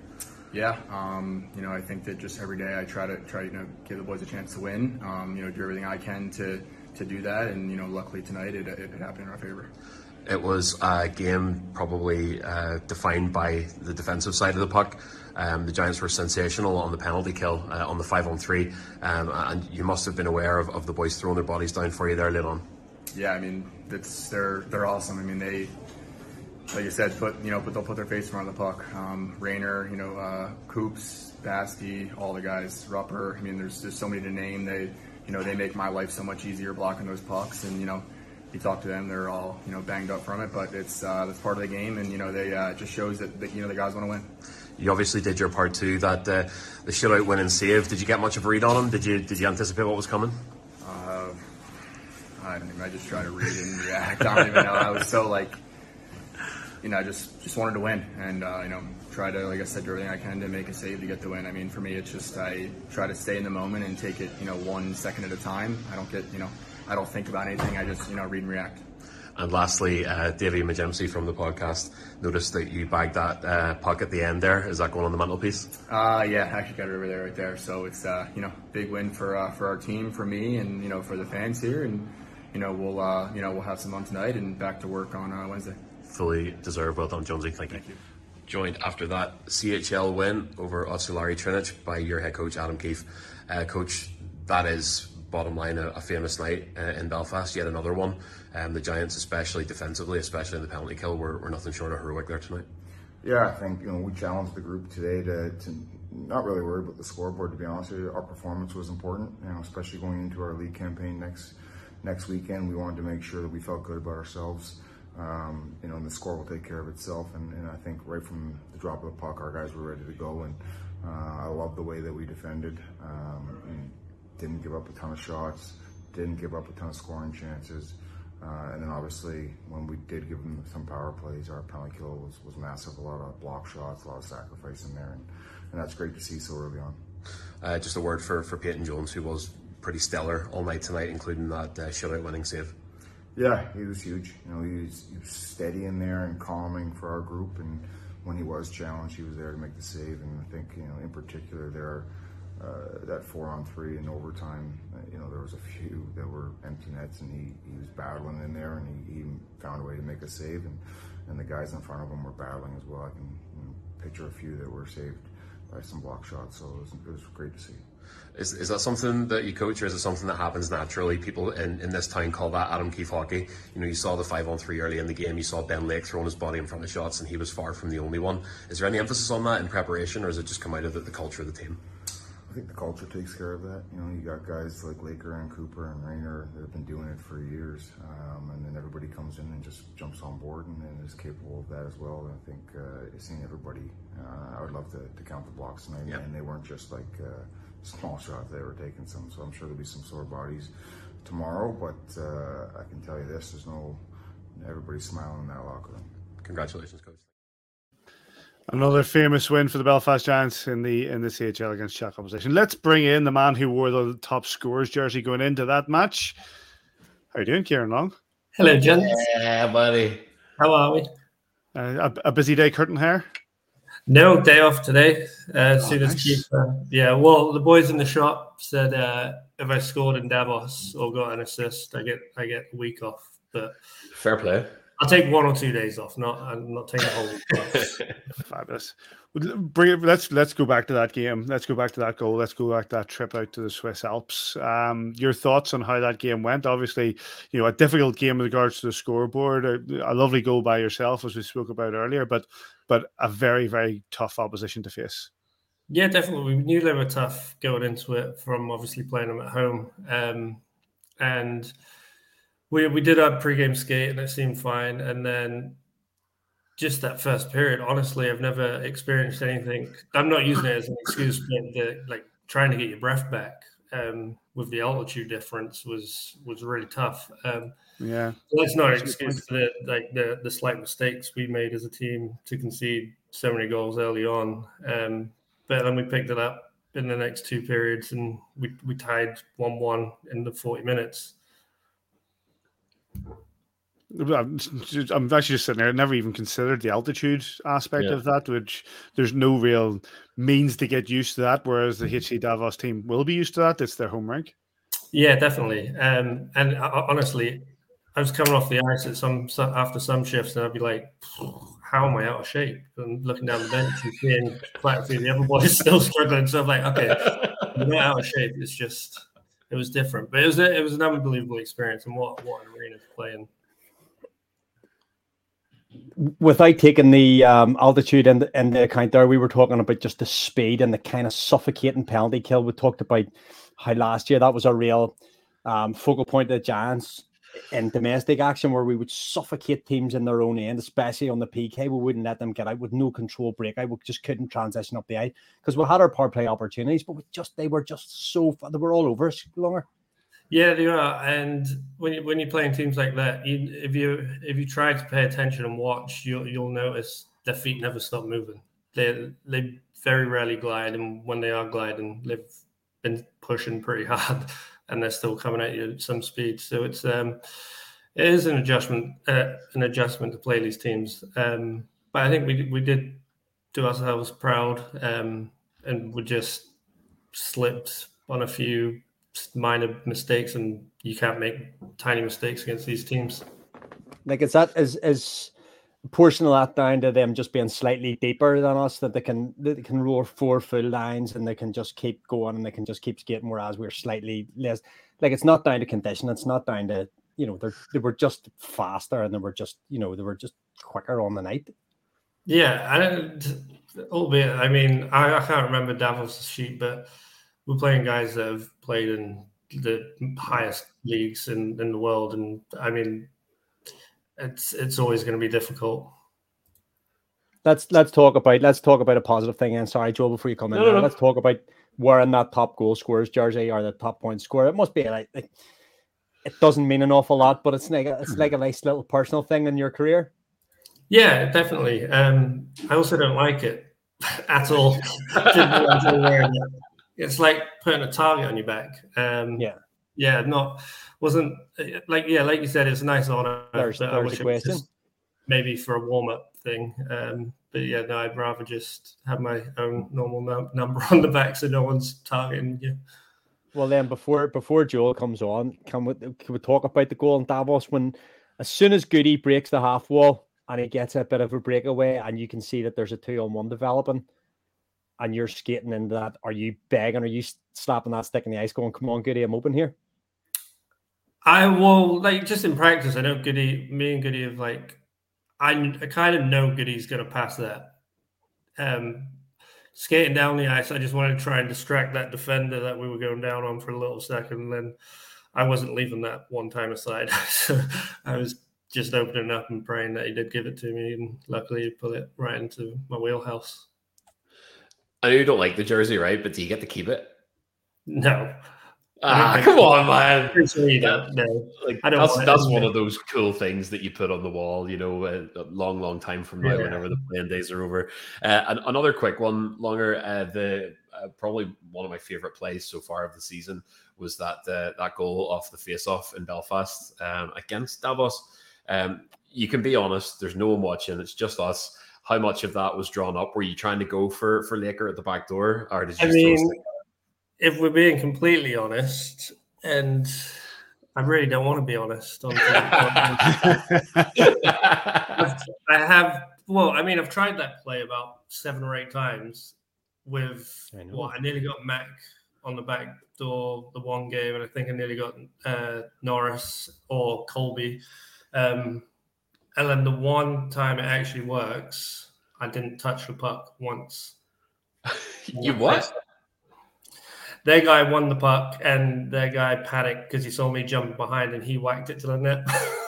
Yeah, um, you know, I think that just every day I try to try to you know give the boys a chance to win. Um, you know, do everything I can to to do that. And you know, luckily tonight it, it, happened in our favor. It was a game probably uh, defined by the defensive side of the puck. Um, the Giants were sensational on the penalty kill uh, on the five on three, um, and you must have been aware of, of the boys throwing their bodies down for you there late on. Yeah, I mean, it's they're they're awesome. I mean, they like you said, put you know, but they'll put their face in front of the puck. Um, Rayner, you know, uh, Coops, Basti, all the guys, Rupper. I mean, there's there's so many to name. They you know, they make my life so much easier blocking those pucks. And, you know, you talk to them, they're all, you know, banged up from it, but it's, uh, that's part of the game. And, you know, they, uh, just shows that, that, you know, the guys want to win. You obviously did your part too, that, uh, the shutout win and save. Did you get much of a read on them? Did you, did you anticipate what was coming? Uh, I don't even, I just try to read and react. I don't even know. I was so like, you know, I just, just wanted to win. And, uh, you know, try to, like I said, do everything I can to make a save to get the win. I mean, for me, it's just I try to stay in the moment and take it, you know, one second at a time. I don't get, you know, I don't think about anything. I just, you know, read and react. And lastly, uh, Davey McGimsey from the podcast noticed that you bagged that uh, puck at the end there. Is that going on the mantelpiece? Uh, yeah, I actually got it over there right there. So it's, uh, you know, big win for uh, for our team, for me, and, you know, for the fans here. And, you know, we'll, uh, you know, we'll have some fun tonight and back to work on uh, Wednesday. Fully deserved. Well done, Jonesy. Thank you. Thank you joined after that CHL win over Oceláři Trinec by your head coach Adam Keefe. Uh, coach, that is bottom line a, a famous night uh, in Belfast. Yet another one. Um, the Giants, especially defensively, especially in the penalty kill, were, were nothing short of heroic there tonight. Yeah, I think you know we challenged the group today to, to not really worry about the scoreboard. To be honest with you, our performance was important. You know, especially going into our league campaign next next weekend, we wanted to make sure that we felt good about ourselves. Um, you know, and the score will take care of itself. And, and, I think right from the drop of the puck, our guys were ready to go. And uh, I love the way that we defended. Um, and didn't give up a ton of shots, didn't give up a ton of scoring chances. Uh, and then obviously, when we did give them some power plays, our penalty kill was, was massive. A lot of block shots, a lot of sacrifice in there, and, and that's great to see so early on. Uh, just a word for for Peyton Jones, who was pretty stellar all night tonight, including that uh, shutout winning save. Yeah, he was huge. You know, he was, he was steady in there and calming for our group. And when he was challenged, he was there to make the save. And I think, you know, in particular, there, uh, that four on three in overtime, uh, you know, there was a few that were empty nets, and he, he was battling in there, and he, he found a way to make a save. And, and the guys in front of him were battling as well. I can you know, picture a few that were saved by some block shots. So it was, it was great to see. Is, is that something that you coach, or is it something that happens naturally? People in, in this town call that Adam Keefe hockey. You know, you saw the five on three early in the game. You saw Ben Lake throwing his body in front of shots, and he was far from the only one. Is there any emphasis on that in preparation, or is it just come out of the, the culture of the team? I think the culture takes care of that. You know, you got guys like Laker and Cooper and Rayner that have been doing it for years, um, and then everybody comes in and just jumps on board and, and is capable of that as well. And I think uh, seeing everybody, uh, I would love to, to count the blocks tonight, yep. and they weren't just like. Uh, small shots they were taking some. So I'm sure there'll be some sore bodies tomorrow. But uh, I can tell you this: there's no everybody's smiling in that locker room. Congratulations, coach. Another famous win for the Belfast Giants in the in the CHL against Czech opposition. Let's bring in the man who wore the top scores jersey going into that match. How are you doing, Ciaran Long? Hello, gents. Yeah, buddy. How are we? Uh, a, a, busy day, curtain hair. No day off today. Uh, as oh, soon as nice. keep, uh, yeah. Well, the boys in the shop said uh, if I scored in Davos or got an assist, I get I get a week off. But fair play. I'll take one or two days off. Not I'm not taking a whole week. Fabulous. Bring it, let's let's go back to that game. Let's go back to that goal. Let's go back to that trip out to the Swiss Alps. Um, your thoughts on how that game went? Obviously, you know a difficult game with regards to the scoreboard. A, a lovely goal by yourself, as we spoke about earlier, but but a very very tough opposition to face. Yeah, definitely. We knew they were tough going into it from obviously playing them at home, um, and we we did our pre-game skate and it seemed fine. And then just that first period, honestly, I've never experienced anything. I'm not using it as an excuse, but the, like trying to get your breath back um, with the altitude difference was was really tough. Um, yeah, that's not an excuse for the like the the slight mistakes we made as a team to concede so many goals early on. Um, but then we picked it up in the next two periods and we, we tied 1 1 in the 40 minutes. I'm, actually just sitting there. I never even considered the altitude aspect yeah. of that, which there's no real means to get used to that. Whereas the HC Davos team will be used to that. It's their home rink. Yeah, definitely. Um, and uh, honestly, I was coming off the ice at some after some shifts, and I'd be like, "How am I out of shape?" And looking down the bench and seeing quite a few of the other boys still struggling. So I'm like, "Okay, I'm not out of shape. It's just." It was different, but it was a, it was an unbelievable experience, and what what an arena to play in without taking the um, altitude and the, in the account there, we were talking about just the speed and the kind of suffocating penalty kill. We talked about how last year that was a real um, focal point of the Giants in domestic action where we would suffocate teams in their own end, especially on the PK. We wouldn't let them get out with no control breakout. We just couldn't transition up the ice because we had our power play opportunities, but we just they were just so they were all over us longer. Yeah, they are. And when you, when you're playing teams like that, you, if you if you try to pay attention and watch, you'll you'll notice their feet never stop moving. They they very rarely glide, and when they are gliding, they've been pushing pretty hard, and they're still coming at you at some speed. So it's um it is an adjustment uh, an adjustment to play these teams. Um, but I think we we did do ourselves proud, um, and we just slipped on a few minor mistakes, and you can't make tiny mistakes against these teams. Like, is that is is portion of that down to them just being slightly deeper than us that they can they can roar four full lines and they can just keep going and they can just keep skating whereas we're slightly less like it's not down to condition it's not down to you know they're they were just faster and they were just you know they were just quicker on the night. Yeah and albeit i mean i, I can't remember davos sheet but we're playing guys that have played in the highest leagues in, in the world, and I mean, it's it's always going to be difficult. Let's let's talk about let's talk about a positive thing. And sorry, Joe, before you come in, no, no, no. let's talk about wearing that top goal scorers jersey or the top point scorer. It must be like, like it doesn't mean an awful lot, but it's like a, it's like a nice little personal thing in your career. Yeah, definitely. Um, I also don't like it at all. it's like putting a target on your back. Um, yeah, yeah, not wasn't like yeah, like you said, it's a nice honor. There's, there's I wish it was just maybe for a warm up thing. Um, but yeah, no, I'd rather just have my own normal num- number on the back so no one's targeting you. Well, then before before Joel comes on, can we can we talk about the goal in Davos when as soon as Goody breaks the half wall and he gets a bit of a breakaway and you can see that there's a two on one developing and you're skating into that, are you begging? Are you slapping that stick in the ice, going, "Come on, Goody, I'm open here"? I will like just in practice. I know Goody, me and Goody have like, I, I kind of know Goody's going to pass that. Um, skating down the ice, I just wanted to try and distract that defender that we were going down on for a little second. And then I wasn't leaving that one time aside, so I was just opening up and praying that he did give it to me, and luckily he put it right into my wheelhouse. I know you don't like the jersey, right? But do you get to keep it? No. Ah, come on, man. That, no. Like I don't that's that's one of those cool things that you put on the wall. You know, a, a long, long time from now, yeah. whenever the playing days are over. Uh, and another quick one, longer. Uh, the uh, probably one of my favorite plays so far of the season was that uh, that goal off the face-off in Belfast um, against Davos. Um, you can be honest. There's no one watching. It's just us. How much of that was drawn up? Were you trying to go for for Laker at the back door, or did you? I mean, if we're being completely honest, and I really don't want to be honest. On I have. Well, I mean, I've tried that play about seven or eight times. With I what I nearly got Mac on the back door the one game, and I think I nearly got uh, Norris or Colby. Um, and then the one time it actually works, I didn't touch the puck once. you what? Their guy won the puck, and their guy panicked because he saw me jump behind, and he whacked it to the net.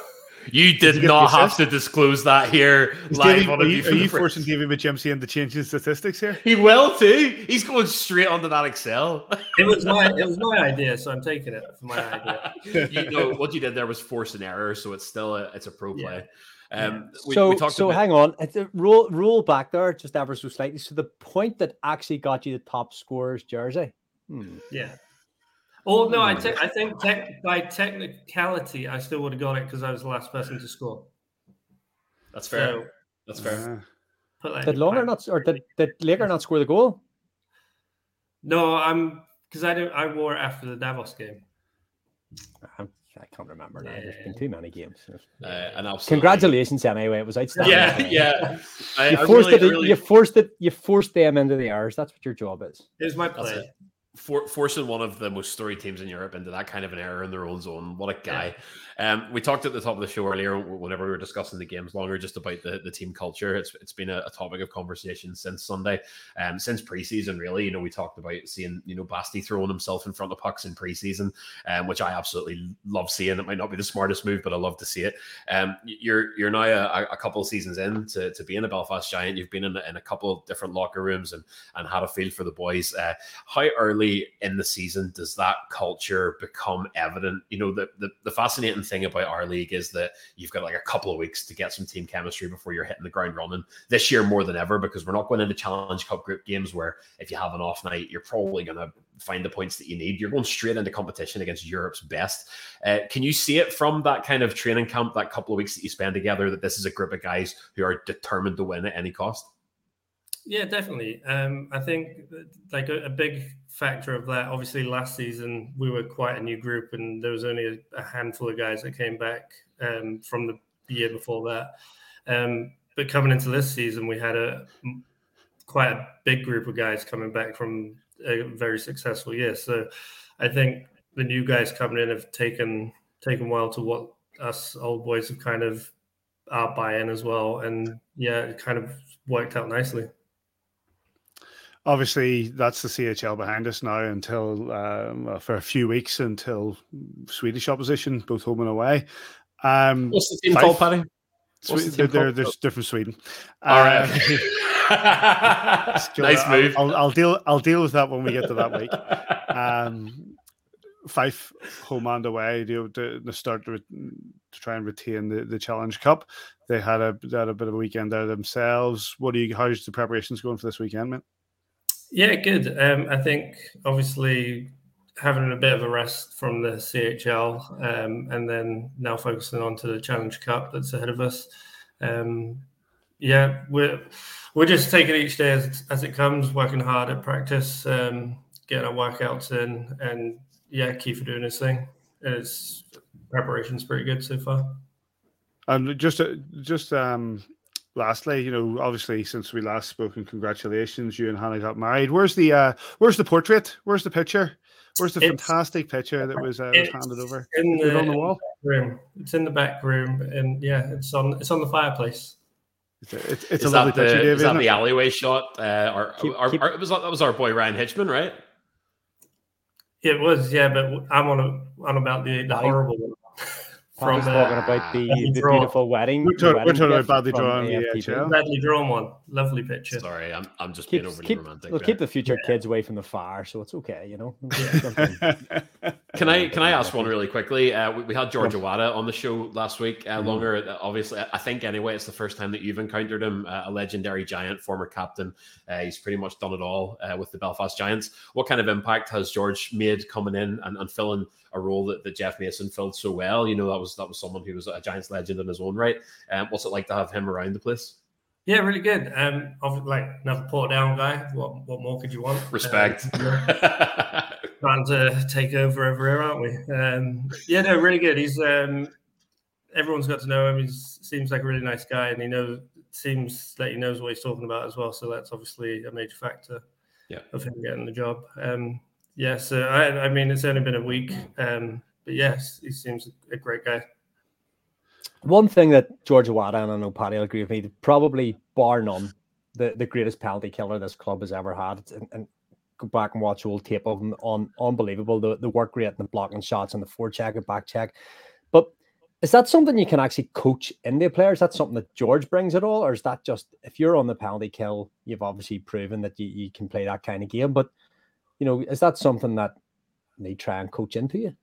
You did not have to disclose that here live on a Are you, are you forcing David McGimsey to change his statistics here? He will too. He's going straight onto that Excel. it was my it was my idea, so I'm taking it for my idea. you know what you did there was force an error, so it's still a it's a pro play. Yeah. Um, we, so, we so about... hang on. Roll, roll back there just ever so slightly. So the point that actually got you the top scorer's jersey. Hmm. Yeah. Oh no, I, te- I think by technicality, I still would have got it because I was the last person to score. That's fair. So, That's fair. Uh, did Longer not or did, did Laker not score the goal? No, I'm because I don't. I wore it after the Davos game. I'm, I can not remember now. Yeah. There's been too many games. Uh, and congratulations anyway. It was outstanding. Yeah, yeah. I, you forced really, it. Really... You forced it. You forced them into the hours. That's what your job is. It was my play for, forcing one of the most storied teams in Europe into that kind of an error in their own zone. What a guy. Um, we talked at the top of the show earlier, whenever we were discussing the games longer, just about the, the team culture. It's it's been a, a topic of conversation since Sunday, um, since preseason. Really, you know, we talked about seeing you know Basti throwing himself in front of pucks in preseason, um, which I absolutely love seeing. It might not be the smartest move, but I love to see it. Um, you're you're now a, a couple of seasons in to, to being a Belfast Giant. You've been in, in a couple of different locker rooms and and had a feel for the boys. Uh, how early in the season does that culture become evident? You know, the the, the fascinating thing about our league is that you've got like a couple of weeks to get some team chemistry before you're hitting the ground running. This year more than ever because we're not going into Challenge Cup group games where if you have an off night, you're probably going to find the points that you need. You're going straight into competition against Europe's best. Uh, can you see it from that kind of training camp, that couple of weeks that you spend together, that this is a group of guys who are determined to win at any cost? Yeah, definitely. Um, I think like a, a, big factor of that. Obviously, last season we were quite a new group, and there was only a, a handful of guys that came back um, from the year before that. Um, but coming into this season, we had a quite a big group of guys coming back from a very successful year. So I think the new guys coming in have taken taken well to what us old boys have kind of are buy-in as well, and yeah, it kind of worked out nicely obviously that's the CHL behind us now until um, for a few weeks until Swedish opposition, both home and away. Um, What's the team called, Paddy? Swe- the they're, they're, from Sweden. All right. Uh, nice move. I'll, I'll, I'll, deal. I'll deal with that when we get to that week. Um, Fife home and away to, to, start to, to, try and retain the, the Challenge Cup. They had a they had a bit of a weekend there themselves. What do you? How's the preparations going for this weekend, man? Yeah, good. Um, I think obviously having a bit of a rest from the CHL um, and then now focusing on to the Challenge Cup that's ahead of us. Um, yeah, we're we're just taking each day as, as it comes, working hard at practice, um, getting our workouts in, and yeah, Kiefer doing his thing. It's preparation's pretty good so far. And just just um, lastly, you know, obviously since we last spoke, and congratulations, you and Hannah got married. Where's the uh where's the portrait? Where's the picture? Where's the it's, fantastic picture that was, uh, was handed over? In the, on the wall room. It's in the back room, and yeah, it's on it's on the fireplace. It's a, it's, it's a lovely the, picture, Dave, Is that the alleyway shot? Uh, our, keep, our, keep... Our, it was that was our boy Ryan Hitchman, right? It was, yeah, but I'm on a, on about the the horrible one from talking about the, the beautiful wedding. We're, talk, wedding we're talking about badly drawn yeah, Badly drawn one. Lovely picture. Sorry, I'm, I'm just keep, being overly keep, romantic. We'll keep the future yeah. kids away from the fire, so it's okay, you know. Can I can I ask one really quickly? Uh, we, we, had George Awada on the show last week. Uh, mm-hmm. Longer, uh, obviously, I think anyway. It's the first time that you've encountered him, uh, a legendary giant, former captain. Uh, he's pretty much done it all uh, with the Belfast Giants. What kind of impact has George made coming in and, and filling a role that, that Jeff Mason filled so well? You know, that was that was someone who was a Giants legend in his own right. Um, what's it like to have him around the place? Yeah, really good. Um, like another Portadown guy. What what more could you want? Respect. trying to take over over here, aren't we? Um, yeah, no, really good. He's um, everyone's got to know him. He seems like a really nice guy, and he knows seems that he knows what he's talking about as well. So that's obviously a major factor yeah. of him getting the job. Um, yeah, so I, I mean, it's only been a week, um, but yes, he seems a great guy. One thing that George Awada and I know Paddy will agree with me, probably bar none, the, the greatest penalty killer this club has ever had. And, and go back and watch old tape of him on unbelievable. The the work rate and the blocking shots and the forecheck and back check. But is that something you can actually coach into players? That's something that George brings at all, or is that just if you're on the penalty kill, you've obviously proven that you, you can play that kind of game. But you know, is that something that they try and coach into you?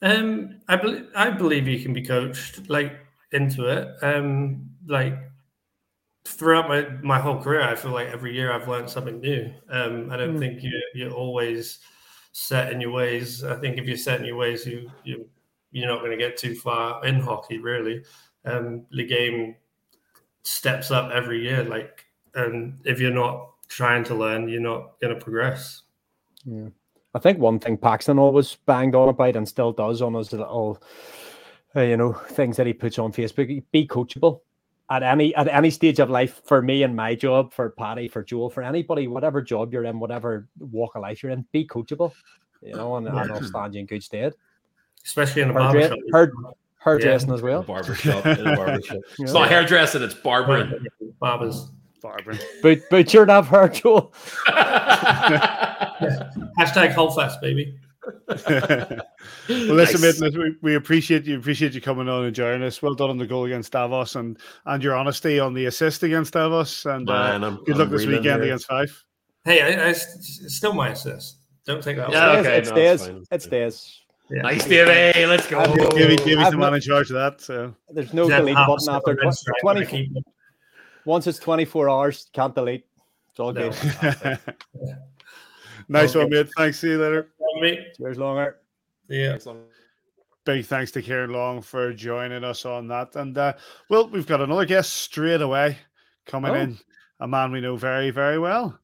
Um, I believe I believe you can be coached like into it. Um, like throughout my, my whole career, I feel like every year I've learned something new. Um, I don't mm. think you, you're always set in your ways. I think if you're set in your ways, you, you, you're not going to get too far in hockey, really. Um, the game steps up every year. Like, and if you're not trying to learn, you're not going to progress. Yeah. I think one thing Paxton always banged on about and still does on his little, uh, you know, things that he puts on Facebook, be coachable at any at any stage of life for me and my job, for Paddy, for Joel, for anybody, whatever job you're in, whatever walk of life you're in, be coachable, you know, and, yeah. and I'll stand you in good stead. Especially in a barbershop. Her, hairdressing yeah. as well. Barbershop. barbershop. It's not hairdressing, it's barbering. Barbers. Barbering. But but you're not her, Joel. Hashtag Holdfast, baby. well, listen, nice. mate, we, we appreciate you appreciate you coming on and joining us. Well done on the goal against Davos and and your honesty on the assist against Davos. And uh, Man, uh, good I'm luck this weekend here. against Fife. Hey, I, I, it's still my assist. Don't take that. Yeah, okay, it stays. No, it stays. Yeah. Nice, Davey. Let's go. Davey, Davey's the man in charge of that. So there's no delete button after 20. Once it's 24 hours, can't delete. It's all no. good. nice okay. one, mate. Thanks. See you later. Cheers, Longer. Yeah. Big thanks to Ciaran Long for joining us on that. And uh, well, we've got another guest straight away coming oh. in, a man we know very, very well.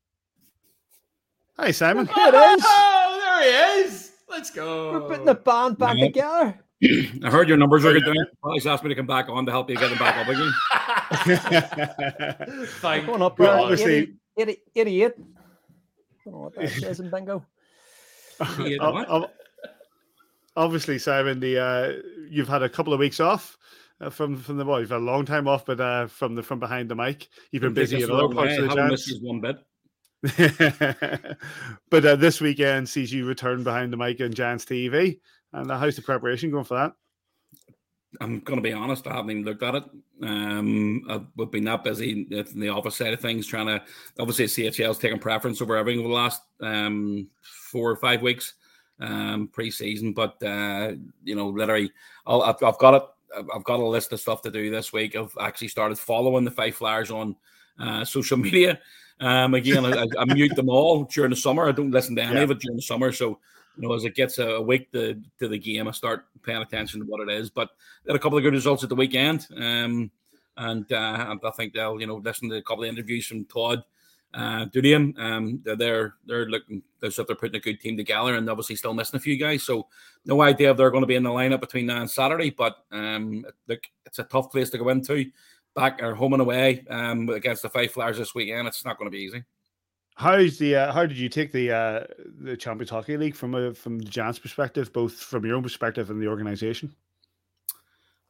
Hi, Simon. Oh, it is. Oh, there he is. Let's go. We're putting the band back together. I heard your numbers are good. Police asked me to come back on to help you get them back up again. Thank Going up, well, obviously, idiot. idiot. I don't know what that says in bingo. Obviously, Simon, the uh, you've had a couple of weeks off uh, from from the well, you've had a long time off, but uh, from the from behind the mic, you've been busy in other parts way. of the chance. one bit. but uh, this weekend sees you return behind the mic in Giants TV. And uh, how's the preparation going for that? I'm going to be honest, I haven't even looked at it. Um, I've been that busy in the office side of things, trying to obviously CHL's taking preference over everything over the last um, four or five weeks um, pre-season. But uh, you know, literally, i have I've got it. I've got a list of stuff to do this week. I've actually started following the Fife Flyers on uh, social media. Um, again, I, I, mute them all during the summer. I don't listen to any yeah. of it during the summer. So, you know, as it gets a week to, to the game, I start paying attention to what it is. But had a couple of good results at the weekend. Um, and uh, I think they'll, you know, listen to a couple of interviews from Todd uh, Dutiaume. Um, they're they're, they're looking as if they're putting a good team together, and obviously still missing a few guys. So no idea if they're going to be in the lineup between now and Saturday. But um, look, it's a tough place to go into, back or home and away um, against the Fife Flyers this weekend. It's not going to be easy. How's the uh, how did you take the uh, the Champions Hockey League from a from the Giants perspective, both from your own perspective and the organization?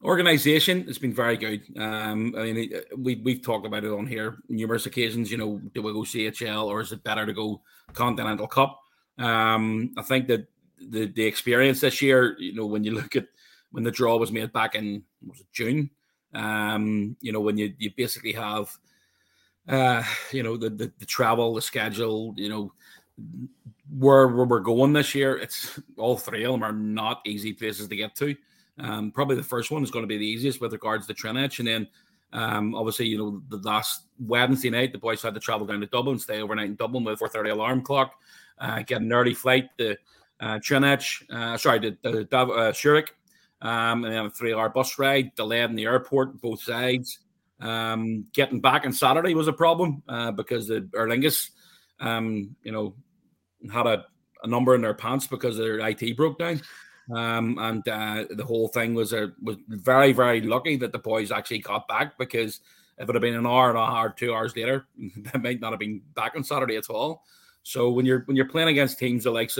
Organization has been very good. Um, I mean, we we've talked about it on here numerous occasions. You know, do we go CHL or is it better to go Continental Cup? Um, I think that the the experience this year, you know, when you look at when the draw was made back in was it June, um, you know, when you you basically have, uh, you know, the, the the travel, the schedule, you know, where, where we're going this year, it's all three of them are not easy places to get to. Um, probably the first one is going to be the easiest with regards to Trinidad, and then um, obviously, you know, the last Wednesday night, the boys had to travel down to Dublin, stay overnight in Dublin with a 4.30 alarm clock, uh, get an early flight to uh, Trinidad, uh, sorry, to, to uh, Zurich, um, and then a three-hour bus ride, delayed in the airport, both sides. Um, getting back on Saturday was a problem uh, because the Aer Lingus, um, you know, had a, a, number in their pants because their IT broke down. Um, and uh, the whole thing was a, was very very lucky that the boys actually got back because if it had been an hour and a half, two hours later, they might not have been back on Saturday at all. So when you're when you're playing against teams the likes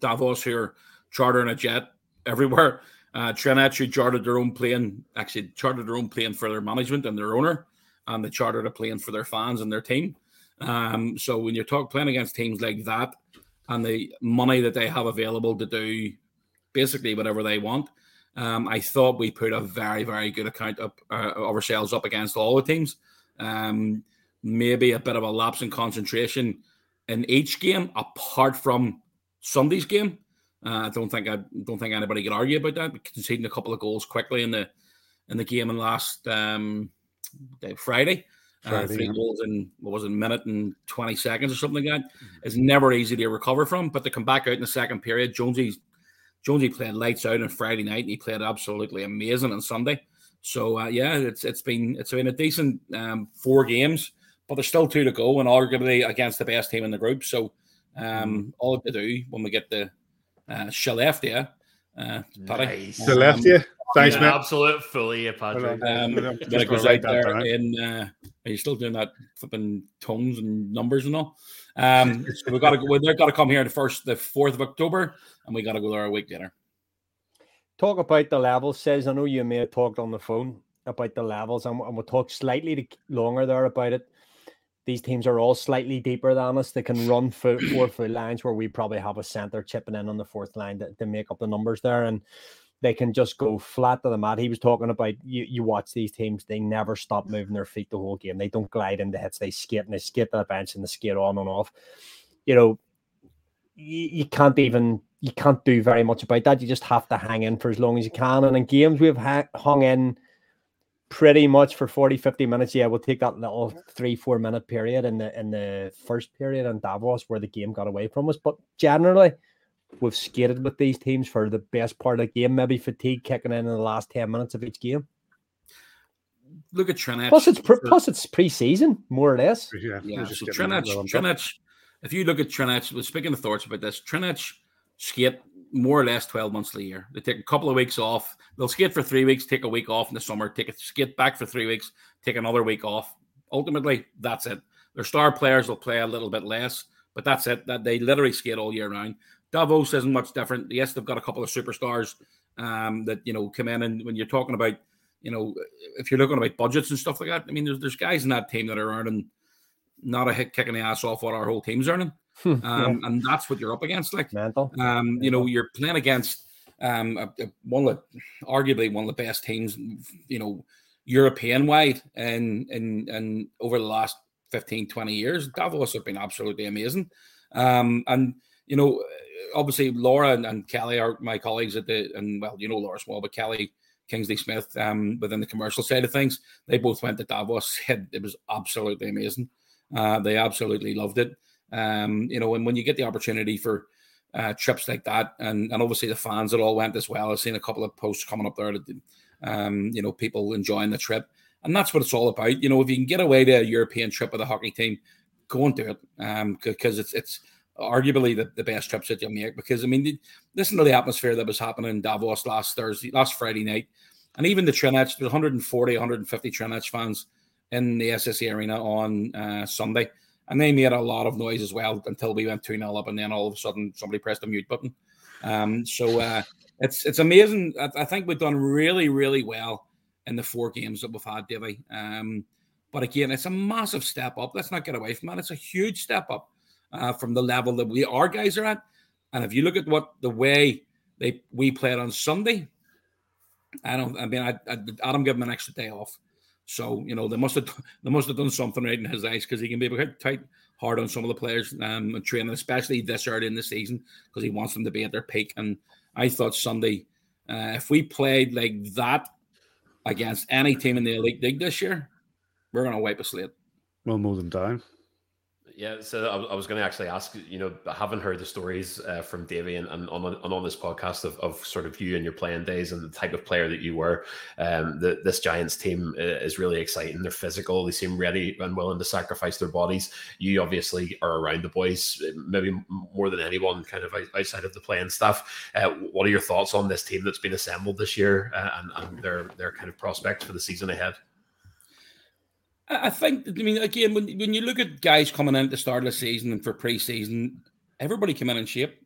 Davos who are chartering a jet everywhere, uh, Trinidad who chartered their own plane, actually chartered their own plane for their management and their owner, and they chartered a plane for their fans and their team. Um, so when you're talking playing against teams like that and the money that they have available to do basically whatever they want. Um, I thought we put a very, very good account up uh, ourselves up against all the teams. Um, maybe a bit of a lapse in concentration in each game, apart from Sunday's game. Uh, I don't think I don't think anybody could argue about that. Conceding a couple of goals quickly in the in the game in last um, Friday. Uh, three goals in what was it, a minute and 20 seconds or something like that mm-hmm. is never easy to recover from. But to come back out in the second period, Jonesy Jonesy played lights out on Friday night, and he played absolutely amazing on Sunday. So uh, yeah, it's it's been it's been a decent um, four games, but there's still two to go, and arguably against the best team in the group. So um, mm. all to do when we get the uh, Skellefteå. Uh, nice. Skellefteå. Thanks, man. Absolute fully, Patrick. Um, when it goes out there in, uh, are you still doing that flipping tones and numbers and all? Um, so we got to go. They've got to come here the first, the fourth of October, and we got to go there a week later. Talk about the levels. Says I know you may have talked on the phone about the levels, and, and we'll talk slightly longer there about it. These teams are all slightly deeper than us. They can run four, four foot lines where we probably have a center chipping in on the fourth line to, to make up the numbers there, and they can just go flat to the mat. He was talking about you, you watch these teams, they never stop moving their feet the whole game. They don't glide into hits, they skate and they skate to the bench and they skate on and off. You know, you, you can't even you can't do very much about that. You just have to hang in for as long as you can. And in games we've ha- hung in pretty much for 40 50 minutes yeah we'll take that little three four minute period in the in the first period in davos where the game got away from us but generally we've skated with these teams for the best part of the game. Maybe fatigue kicking in in the last ten minutes of each game. Look at Trinidad. Plus, it's pre- plus it's preseason more or less. Yeah, yeah. So Trinidad, Trinidad. If you look at Trinidad, we're speaking of thoughts about this. Trinidad skate more or less 12 months of the year. They take a couple of weeks off. They'll skate for three weeks, take a week off in the summer, take a skate back for three weeks, take another week off. Ultimately, that's it. Their star players will play a little bit less, but that's it. That they literally skate all year round. Davos isn't much different. Yes, they've got a couple of superstars um, that you know come in, and when you're talking about, you know, if you're looking about budgets and stuff like that, I mean, there's there's guys in that team that are earning not a hit kicking the ass off what our whole team's earning, um, yeah. and that's what you're up against. Like, Mental. Um, you know, you're playing against um, a, a, one of the, arguably one of the best teams, you know, European wide, and and and over the last 15, 20 years, Davos have been absolutely amazing, um, and you know obviously Laura and, and, Kelly are my colleagues at the and well, you know Laura Small, but Kelly Kingsley Smith um, within the commercial side of things. They both went to Davos. Said it was absolutely amazing. Uh, they absolutely loved it. Um, you know, and when you get the opportunity for uh, trips like that, and and obviously the fans that all went as well. I've seen a couple of posts coming up there that, um, you know, people enjoying the trip, and that's what it's all about. You know, if you can get away to a European trip with a hockey team, go and do it, um, because it's it's arguably the, the best trips that you'll make because I mean, listen to the atmosphere that was happening in Davos last Thursday, last Friday night, and even the Trinidad, 140, 150 Trinidad fans in the SSE Arena on uh, Sunday, and they made a lot of noise as well until we went 2 0 up, and then all of a sudden somebody pressed the mute button. Um, so uh, it's it's amazing. I, I, think we've done really, really well in the four games that we've had, Davy. Um, but again, it's a massive step up. Let's not get away from that. It's a huge step up uh, from the level that we our guys are at. And if you look at what the way they we played on Sunday, I don't. I mean, I, I Adam gave him an extra day off, So you know they must have they must have done something right in his eyes because he can be quite tight hard on some of the players um, and training, especially this early in the season because he wants them to be at their peak. And I thought Sunday, uh, if we played like that against any team in the elite league this year, we're going to wipe a slate. We'll mow them down. Yeah, so I, was going to actually ask, you know, I haven't heard the stories uh, from Davy and, and on, on, this podcast of, of sort of you and your playing days and the type of player that you were. Um, the, this Giants team uh, is really exciting. They're physical. They seem ready and willing to sacrifice their bodies. You obviously are around the boys, maybe more than anyone, kind of outside of the playing stuff. Uh, what are your thoughts on this team that's been assembled this year uh, and, and their their kind of prospects for the season ahead? I think, I mean, again, when, when you look at guys coming in at the start of the season and for preseason, everybody came in in shape.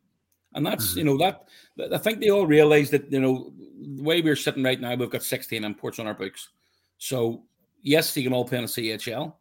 And that's, mm-hmm. you know, that I think they all realize that, you know, the way we're sitting right now, we've got 16 imports on our books. So, yes, they can all play in a CHL,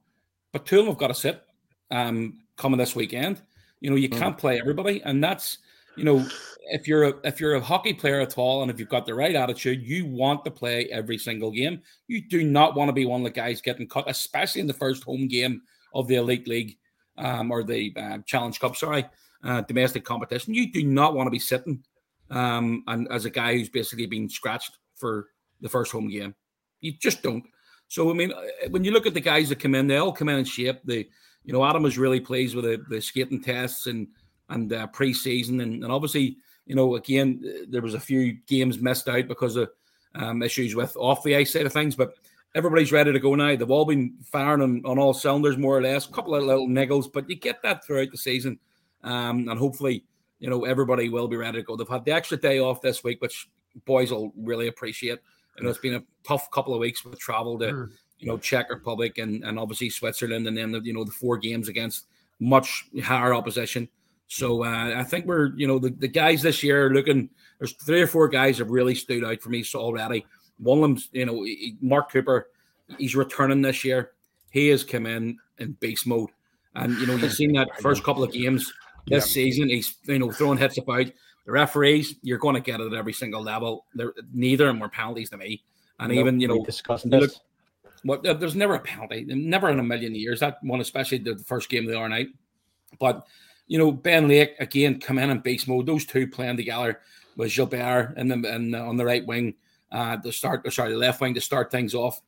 but two of them have got to sit um, coming this weekend. You know, you mm-hmm. can't play everybody. And that's, you know, if you're a if you're a hockey player at all and if you've got the right attitude, you want to play every single game. You do not want to be one of the guys getting cut, especially in the first home game of the elite league um, or the uh, challenge cup. Sorry, uh, domestic competition. You do not want to be sitting um, and as a guy who's basically been scratched for the first home game. You just don't. So I mean, uh, when you look at the guys that come in, they all come in in shape. They, you know, Adam is really pleased with the, the skating tests and and uh, pre-season, and, and obviously you know, again, there was a few games missed out because of um, issues with off the ice side of things, but everybody's ready to go now. They've all been firing on, on all cylinders, more or less. A couple of little niggles, but you get that throughout the season. Um, and hopefully, you know, everybody will be ready to go. They've had the extra day off this week, which boys will really appreciate. You know, it's been a tough couple of weeks with travel to, mm. you know, Czech Republic and, and obviously Switzerland, and then the, you know the four games against much higher opposition. So uh, I think we're, you know, the, the guys this year are looking. There's three or four guys have really stood out for me so already. One of them's, you know, Mark Cooper. He's returning this year. He has come in in beast mode, and you know you've seen that first couple of games this yeah. season. He's you know throwing hits about. The referees, you're going to get it at every single level. They're, neither of them were penalties to me, and even you know discussing this. Look, what, there's never a penalty, never in a million years. That one, especially the first game of the other night. But you know, Ben Lake again come in in beast mode. Those two playing together with Gilbert and then and on the right wing, uh, to start sorry, the left wing to start things off.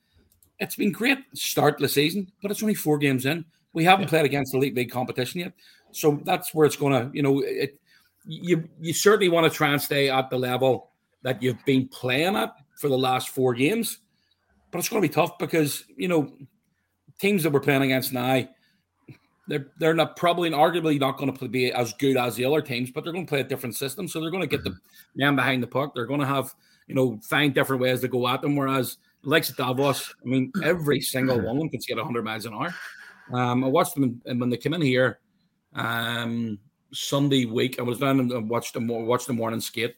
It's been great start the season, but it's only four games in. We haven't yeah. played against the league big competition yet, so that's where it's going to. You know, it you you certainly want to try and stay at the level that you've been playing at for the last four games, but it's going to be tough because you know teams that we're playing against now they're they're not probably and arguably not going to be as good as the other teams, but they're going to play a different system. So they're going to get the mm-hmm. man behind the puck. They're going to have you know find different ways to go at them. Whereas likes Davos, I mean, every single one of them can get 100 miles an hour. Um, I watched them and when they came in here um, Sunday week. I was down and watched the watched the morning skate.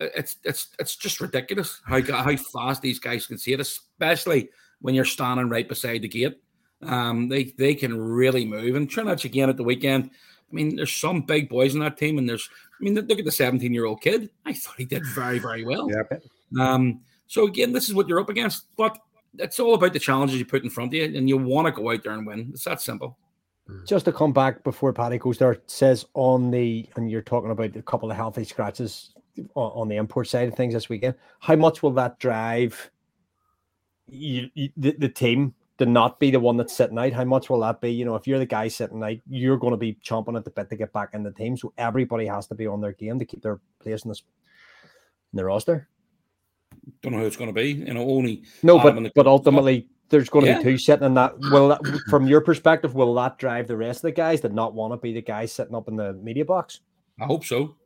It's it's it's just ridiculous how how fast these guys can see it, especially when you're standing right beside the gate. Um, they they can really move. And Trinidad again at the weekend. I mean, there's some big boys in that team, and there's I mean, look at the 17 year old kid. I thought he did very very well. Yeah. Um. So again, this is what you're up against, but it's all about the challenges you put in front of you, and you want to go out there and win. It's that simple. Hmm. Just to come back before Paddy goes there, says on the and you're talking about a couple of healthy scratches on, on the import side of things this weekend. How much will that drive you, you the, the team to not be the one that's sitting out, how much will that be? You know, if you're the guy sitting out, you're going to be chomping at the bit to get back in the team. So everybody has to be on their game to keep their place in, this, in the roster. Don't know who it's going to be. You know, only no, but the, but ultimately there's going to yeah. be two sitting in that. Will that, from your perspective, will that drive the rest of the guys that not want to be the guys sitting up in the media box? I hope so.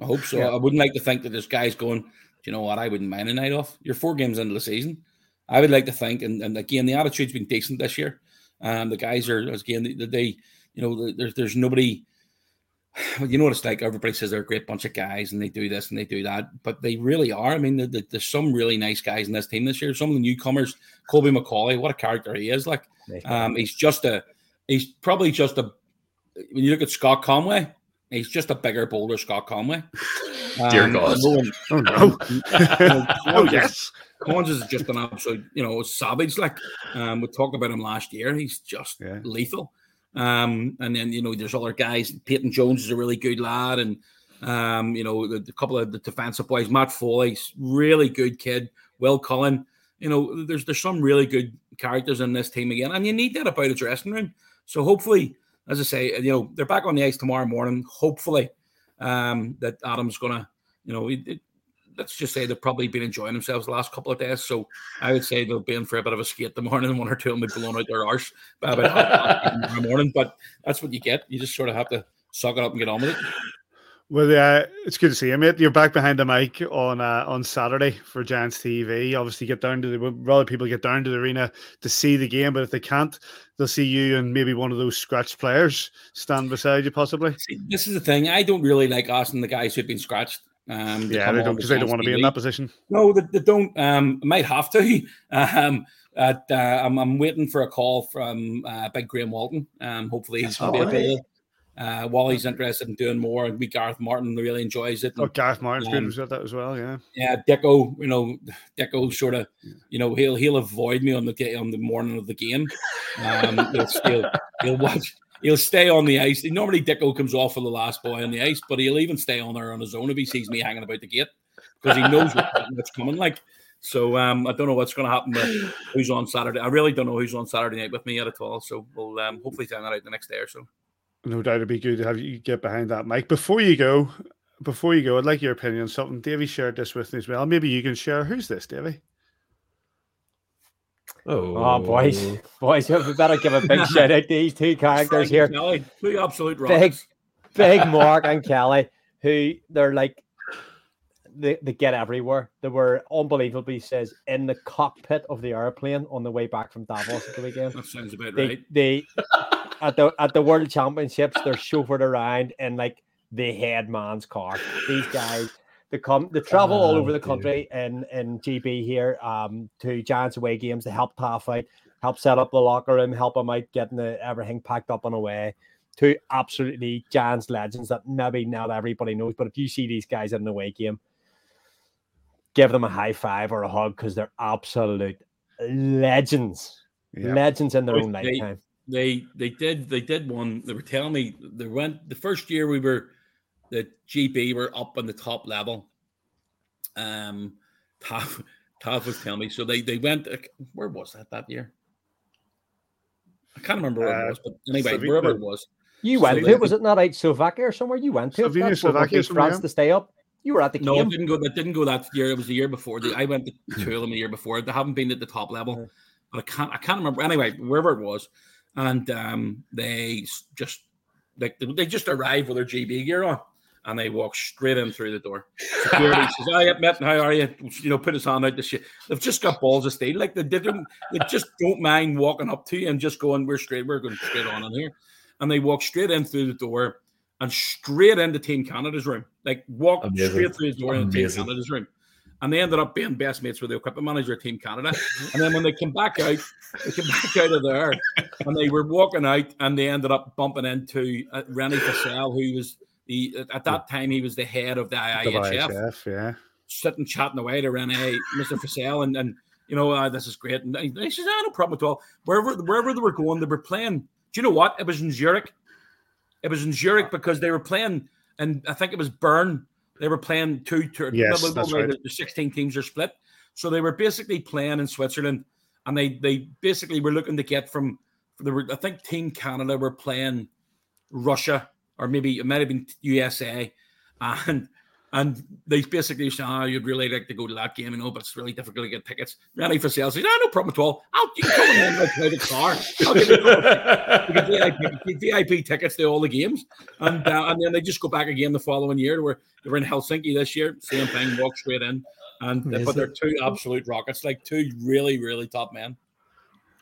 I hope so. Yeah. I wouldn't like to think that there's guys going. Do you know what? I wouldn't mind a night off. You're four games into the season. I would like to think, and, and again, the attitude's been decent this year. Um, the guys are again, they, they you know, there's there's nobody. You know what it's like. Everybody says they're a great bunch of guys, and they do this and they do that, but they really are. I mean, the, the, there's some really nice guys in this team this year. Some of the newcomers, Colby McAuley, what a character he is! Like, um, he's just a, he's probably just a. When you look at Scott Conway, he's just a bigger, bolder Scott Conway. Um, Dear God! oh no! oh yes! Collins is just an absolute, you know, savage. Like um, we talked about him last year. He's just yeah. lethal. Um, and then you know, there's other guys. Peyton Jones is a really good lad, and um, you know, the, the couple of the defensive boys. Matt Foley's really good kid. Will Cullen. You know, there's there's some really good characters in this team again, and you need that about a dressing room. So hopefully, as I say, you know, they're back on the ice tomorrow morning. Hopefully, um, that Adam's gonna, you know, it, it, let's just say they've probably been enjoying themselves the last couple of days. So I would say they'll be in for a bit of a skate the morning, one or two will be blown out their arse by about in the morning. But that's what you get. You just sort of have to suck it up and get on with it. Well, uh, it's good to see you, mate. You're back behind the mic on uh, on Saturday for Giants TV. Obviously, get down to the rather people get down to the arena to see the game, but if they can't, they'll see you and maybe one of those scratched players stand beside you, possibly. See, this is the thing. I don't really like asking the guys who've been scratched. Um, yeah, they don't because they don't want to be in that position. No, they, they don't. Um, might have to. Um, at, uh, I'm, I'm waiting for a call from uh, Big Graham Walton. Um, hopefully he's going to be available. Uh, Wally's interested in doing more, and we Gareth Martin really enjoys it. And, oh, Gareth Martin's um, good at that as well. Yeah, yeah. Dicko, you know, Dicko sort of, you know, he'll he'll avoid me on the on the morning of the game. Um, he'll, he'll, he'll watch. He'll stay on the ice. Normally, Dicko comes off for the last boy on the ice, but he'll even stay on there on his own if he sees me hanging about the gate because he knows what's coming. Like, so um, I don't know what's going to happen with who's on Saturday. I really don't know who's on Saturday night with me yet at all. So we'll um, hopefully find that out the next day or so. No doubt it'd be good to have you get behind that Mike. Before you go, before you go, I'd like your opinion on something. Davey shared this with me as well. Maybe you can share. Who's this, Davey? Oh. oh, boys, boys, we better give a big shout out to these two characters here. Kelly, two absolute rocks. Big, big Mark and Kelly, who they're like they, they get everywhere. They were unbelievably says in the cockpit of the airplane on the way back from Davos at the weekend. That sounds about they, right. They at the at the World Championships, they're chauffeured around in like the head man's car. These guys they come they travel oh, all over the country in in GB here um to Giants away games to help Taff out, help set up the locker room, help them out getting the, everything packed up and away. Two absolutely Giants legends that maybe not everybody knows, but if you see these guys in an away game, give them a high five or a hug because they're absolute legends, yeah. legends in their own they, lifetime. They they did they did one. They were telling me they went the first year we were the GB were up on the top level. Um, Tav, Tav was telling me so they they went. Where was that that year? I can't remember where uh, it was, but anyway, Slovenia. wherever it was. You went to it, was it not out Slovakia or somewhere? You went to Slovenia, Slovakia, France to stay up. You were at the no, game. it didn't go. That didn't go that year. It was the year before. The, I went to two of them the year before. They haven't been at the top level, but I can't. I can't remember. Anyway, wherever it was, and um, they just like they just arrived with their GB gear on, and they walk straight in through the door. Security says, "Oh, yeah, Matt, how are you?" You know, put his hand out the shit. They've just got balls of steel. Like they didn't. They just don't mind walking up to you and just going, "We're straight. We're going straight on in here," and they walk straight in through the door and straight into Team Canada's room. Like walk Amazing. straight through the door into Team Canada's room. And they ended up being best mates with the equipment manager of Team Canada. And then when they came back out, they came back out of there and they were walking out and they ended up bumping into uh, René Fasel, who was the at that time he was the head of the IIHF. The IHF yeah. Sitting chatting away to René, Mr. Fasel, and, and you know, uh, this is great. And he says, ah, no problem at all. Wherever wherever they were going, they were playing. Do you know what? It was in Zurich. It was in Zurich because they were playing, and I think it was Bern. They were playing two. two yes, that's right. The, the sixteen teams are split, so they were basically playing in Switzerland, and they they basically were looking to get from. There were, I think Team Canada were playing Russia, or maybe it might have been USA, and and they basically said, oh, you'd really like to go to that game, you know, but it's really difficult to get tickets. René Fasel says, oh, no problem at all. I'll you come in my private car. I'll give you VIP, VIP, tickets to all the games. And uh, and then they just go back again the following year. Where they were in Helsinki this year, same thing, walk straight in. And but they're two absolute rockets, like two really, really top men.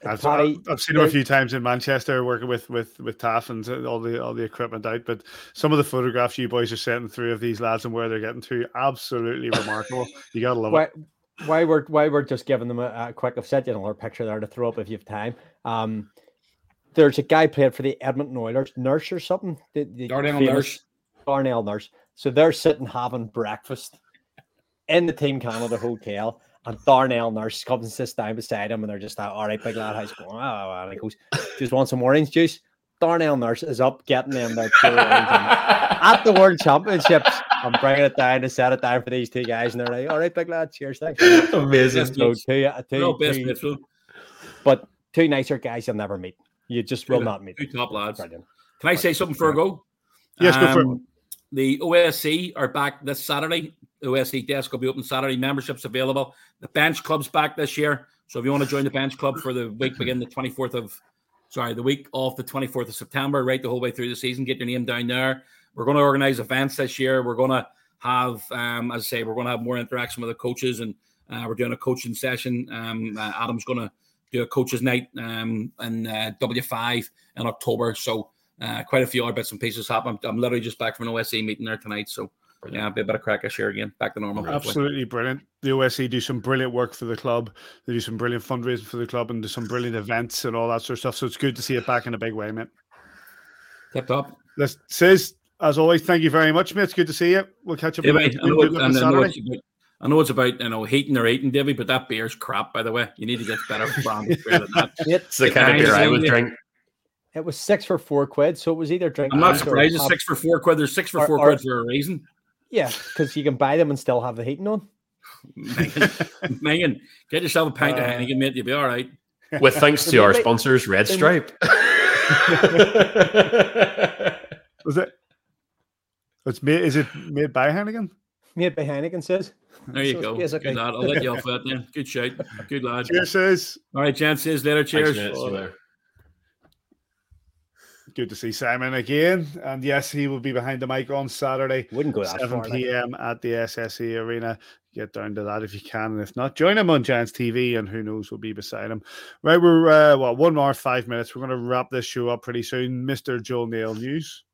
I've, I've, I've, seen him a few times in Manchester working with with with Taff and all the all the equipment out. But some of the photographs you boys are sending through of these lads and where they're getting to, absolutely remarkable. You gotta love why, it. Why we're why we're just giving them a, a quick. I've sent you another picture there to throw up if you have time. Um, there's a guy played for the Edmonton Oilers, Nurse or something. The, the Darnell Nurse. Darnell Nurse. So they're sitting having breakfast in the Team Canada hotel And Darnell Nurse comes and sits down beside him, and they're just like, all right, big lad, how's it going? Oh, and he goes, just want some orange juice. Darnell Nurse is up getting them their at the World Championships. I'm bringing it down to set it down for these two guys, and they're like, "All right, big lad, cheers, thanks." Amazing. So two, two, two, two, but two nicer guys you'll never meet. You just will not meet. Two top lads. Brilliant. Can I say something for a go? Yes, go for it. Um, The OSC are back this Saturday. OSC desk will be open Saturday. Memberships available. The bench club's back this year. So if you want to join the bench club for the week begin the 24th of sorry, the week off the 24th of September, right the whole way through the season, get your name down there. We're going to organize events this year. We're going to have, um, as I say, we're going to have more interaction with the coaches, and uh, we're doing a coaching session. Um, uh, Adam's going to do a coaches night um, in uh, W5 in October. So uh, quite a few other bits and pieces happen. I'm, I'm, literally just back from an OSC meeting there tonight. So brilliant. yeah, a bit of crack this year again, back to normal. Absolutely brilliant. The OSC do some brilliant work for the club. They do some brilliant fundraising for the club and do some brilliant events and all that sort of stuff. So it's good to see it back in a big way, mate. Tip top. This says as always, thank you very much, mate. It's good to see you. We'll catch up. Yeah, mate, I, know it, I, know it's about, I know it's about you know heating or eating, Davy, but that beer's crap. By the way, you need to get better brand beer than that. It's the kind of beer I would drink. It was six for four quid, so it was either drink. I'm not surprised. It's six for four quid. There's six for or, four or, quid for a reason. Yeah, because you can buy them and still have the heating on. Megan, get yourself a pint uh, of Heineken, mate. You'll be all right. With thanks to our sponsors, Red Stripe. was it? It's made. Is it made by Heineken? Made by Heineken says. There you so go. Good lad. I'll let you off that then. Good shout. Good lad. Cheers, says. All right, Jan says later. Cheers. Thanks, Good to see Simon again. And yes, he will be behind the mic on Saturday. Wouldn't go that 7 p.m. Like. at the SSE Arena. Get down to that if you can. And if not, join him on Giants TV and who knows, we'll be beside him. Right, we're, uh, what, one hour, five minutes. We're going to wrap this show up pretty soon. Mr. Joel Nail News.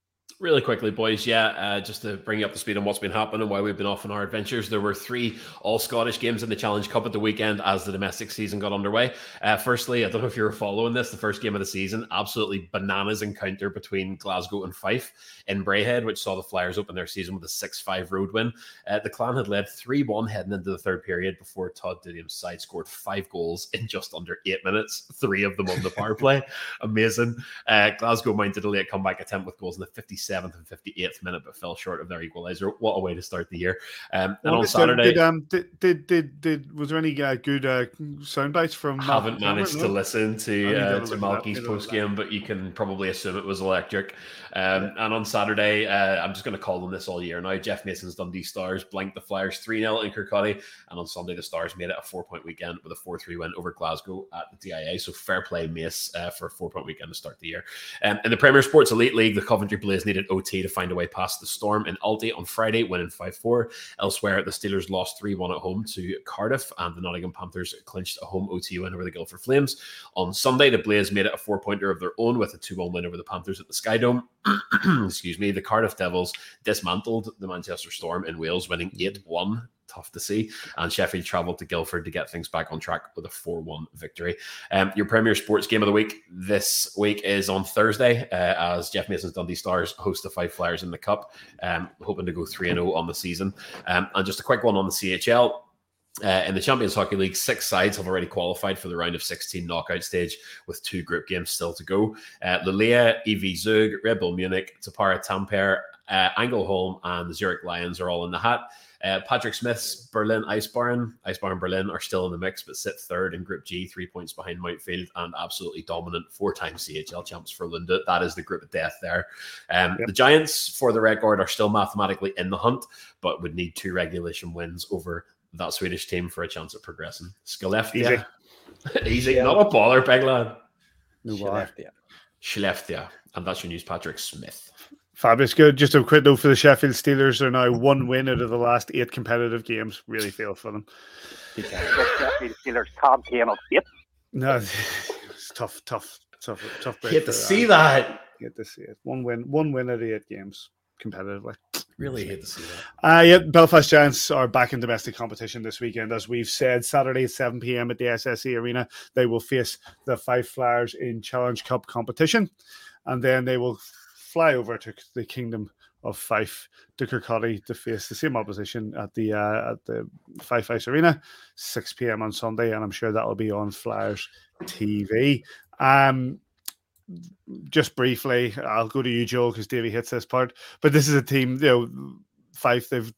Really quickly, boys, yeah, uh, just to bring you up to speed on what's been happening and why we've been off on our adventures. There were three All Scottish games in the Challenge Cup at the weekend as the domestic season got underway. Uh, firstly, I don't know if you were following this, the first game of the season, absolutely bananas encounter between Glasgow and Fife in Braehead, which saw the Flyers open their season with a 6 5 road win. Uh, the Clan had led 3 1 heading into the third period before Todd Dutiaume's side scored five goals in just under eight minutes, three of them on the power play. Amazing. Uh, Glasgow mounted a late comeback attempt with goals in the 57th and 58th minute, but fell short of their equaliser. What a way to start the year! Um, and on Saturday, did, um, did, did, did, did, was there any uh, good uh, sound bites from? I haven't managed to listen to uh, to Malky's post game, but you can probably assume it was electric. Um, yeah. And on Saturday, uh, I'm just going to call them this all year now. Jeff Mason's Dundee Stars blanked the Flyers 3 0 in Kirkcaldy. And on Sunday, the Stars made it a four point weekend with a 4 3 win over Glasgow at the DIA. So fair play, Mace, uh, for a four point weekend to start the year. Um, in the Premier Sports Elite League, the Coventry Blaze needed OT to find a way past the Storm in Aldi on Friday, winning 5 4. Elsewhere, the Steelers lost 3 1 at home to Cardiff, and the Nottingham Panthers clinched a home OT win over the Guildford Flames. On Sunday, the Blaze made it a four pointer of their own with a 2 1 win over the Panthers at the Sky Dome. excuse me, the Cardiff Devils dismantled the Manchester Storm in Wales, winning 8 1 tough to see. And Sheffield travelled to Guildford to get things back on track with a 4 1 victory. Um, your Premier Sports game of the week this week is on Thursday uh, as Jeff Mason's Dundee Stars host the Fife Flyers in the Cup, um, hoping to go 3 0 on the season. Um, and just a quick one on the CHL. Uh, in the Champions Hockey League, six sides have already qualified for the round of 16 knockout stage with two group games still to go. Uh, Luleå, EV Zug, Red Bull Munich, Tappara Tampere, uh, Ängelholm, and the Zurich Lions are all in the hat. Uh, Patrick Smith's Berlin Eisbären, Eisbären Berlin are still in the mix, but sit third in Group G, three points behind Mountfield, and absolutely dominant four-time CHL champs Frölunda. That is the group of death there. Um, yep. The Giants, for the record, are still mathematically in the hunt, but would need two regulation wins over that Swedish team for a chance at progressing. Skellefteå. Easy. Easy. Yeah. Not a baller, big lad. Skellefteå. Skellefteå. And that's your news, Patrick Smith. Fabulous. Good. Just a quick note for the Sheffield Steelers. They're now one win out of the last eight competitive games. Really feel for them. Sheffield Steelers can't hear not it. No, it's tough, tough, tough, tough. Get to see that. Get to see it. One win, one win out of eight games competitively. Really hate to see that. Uh, yeah, Belfast Giants are back in domestic competition this weekend. As we've said, Saturday at 7 p.m. at the SSE Arena, they will face the Fife Flyers in Challenge Cup competition. And then they will fly over to the Kingdom of Fife to Kirkcaldy to face the same opposition at the uh, at the Fife Ice Arena, 6 p.m. on Sunday, and I'm sure that'll be on Flyers TV. Um, just briefly, I'll go to you, Joe, because Davey hits this part. But this is a team, you know, Fife. They've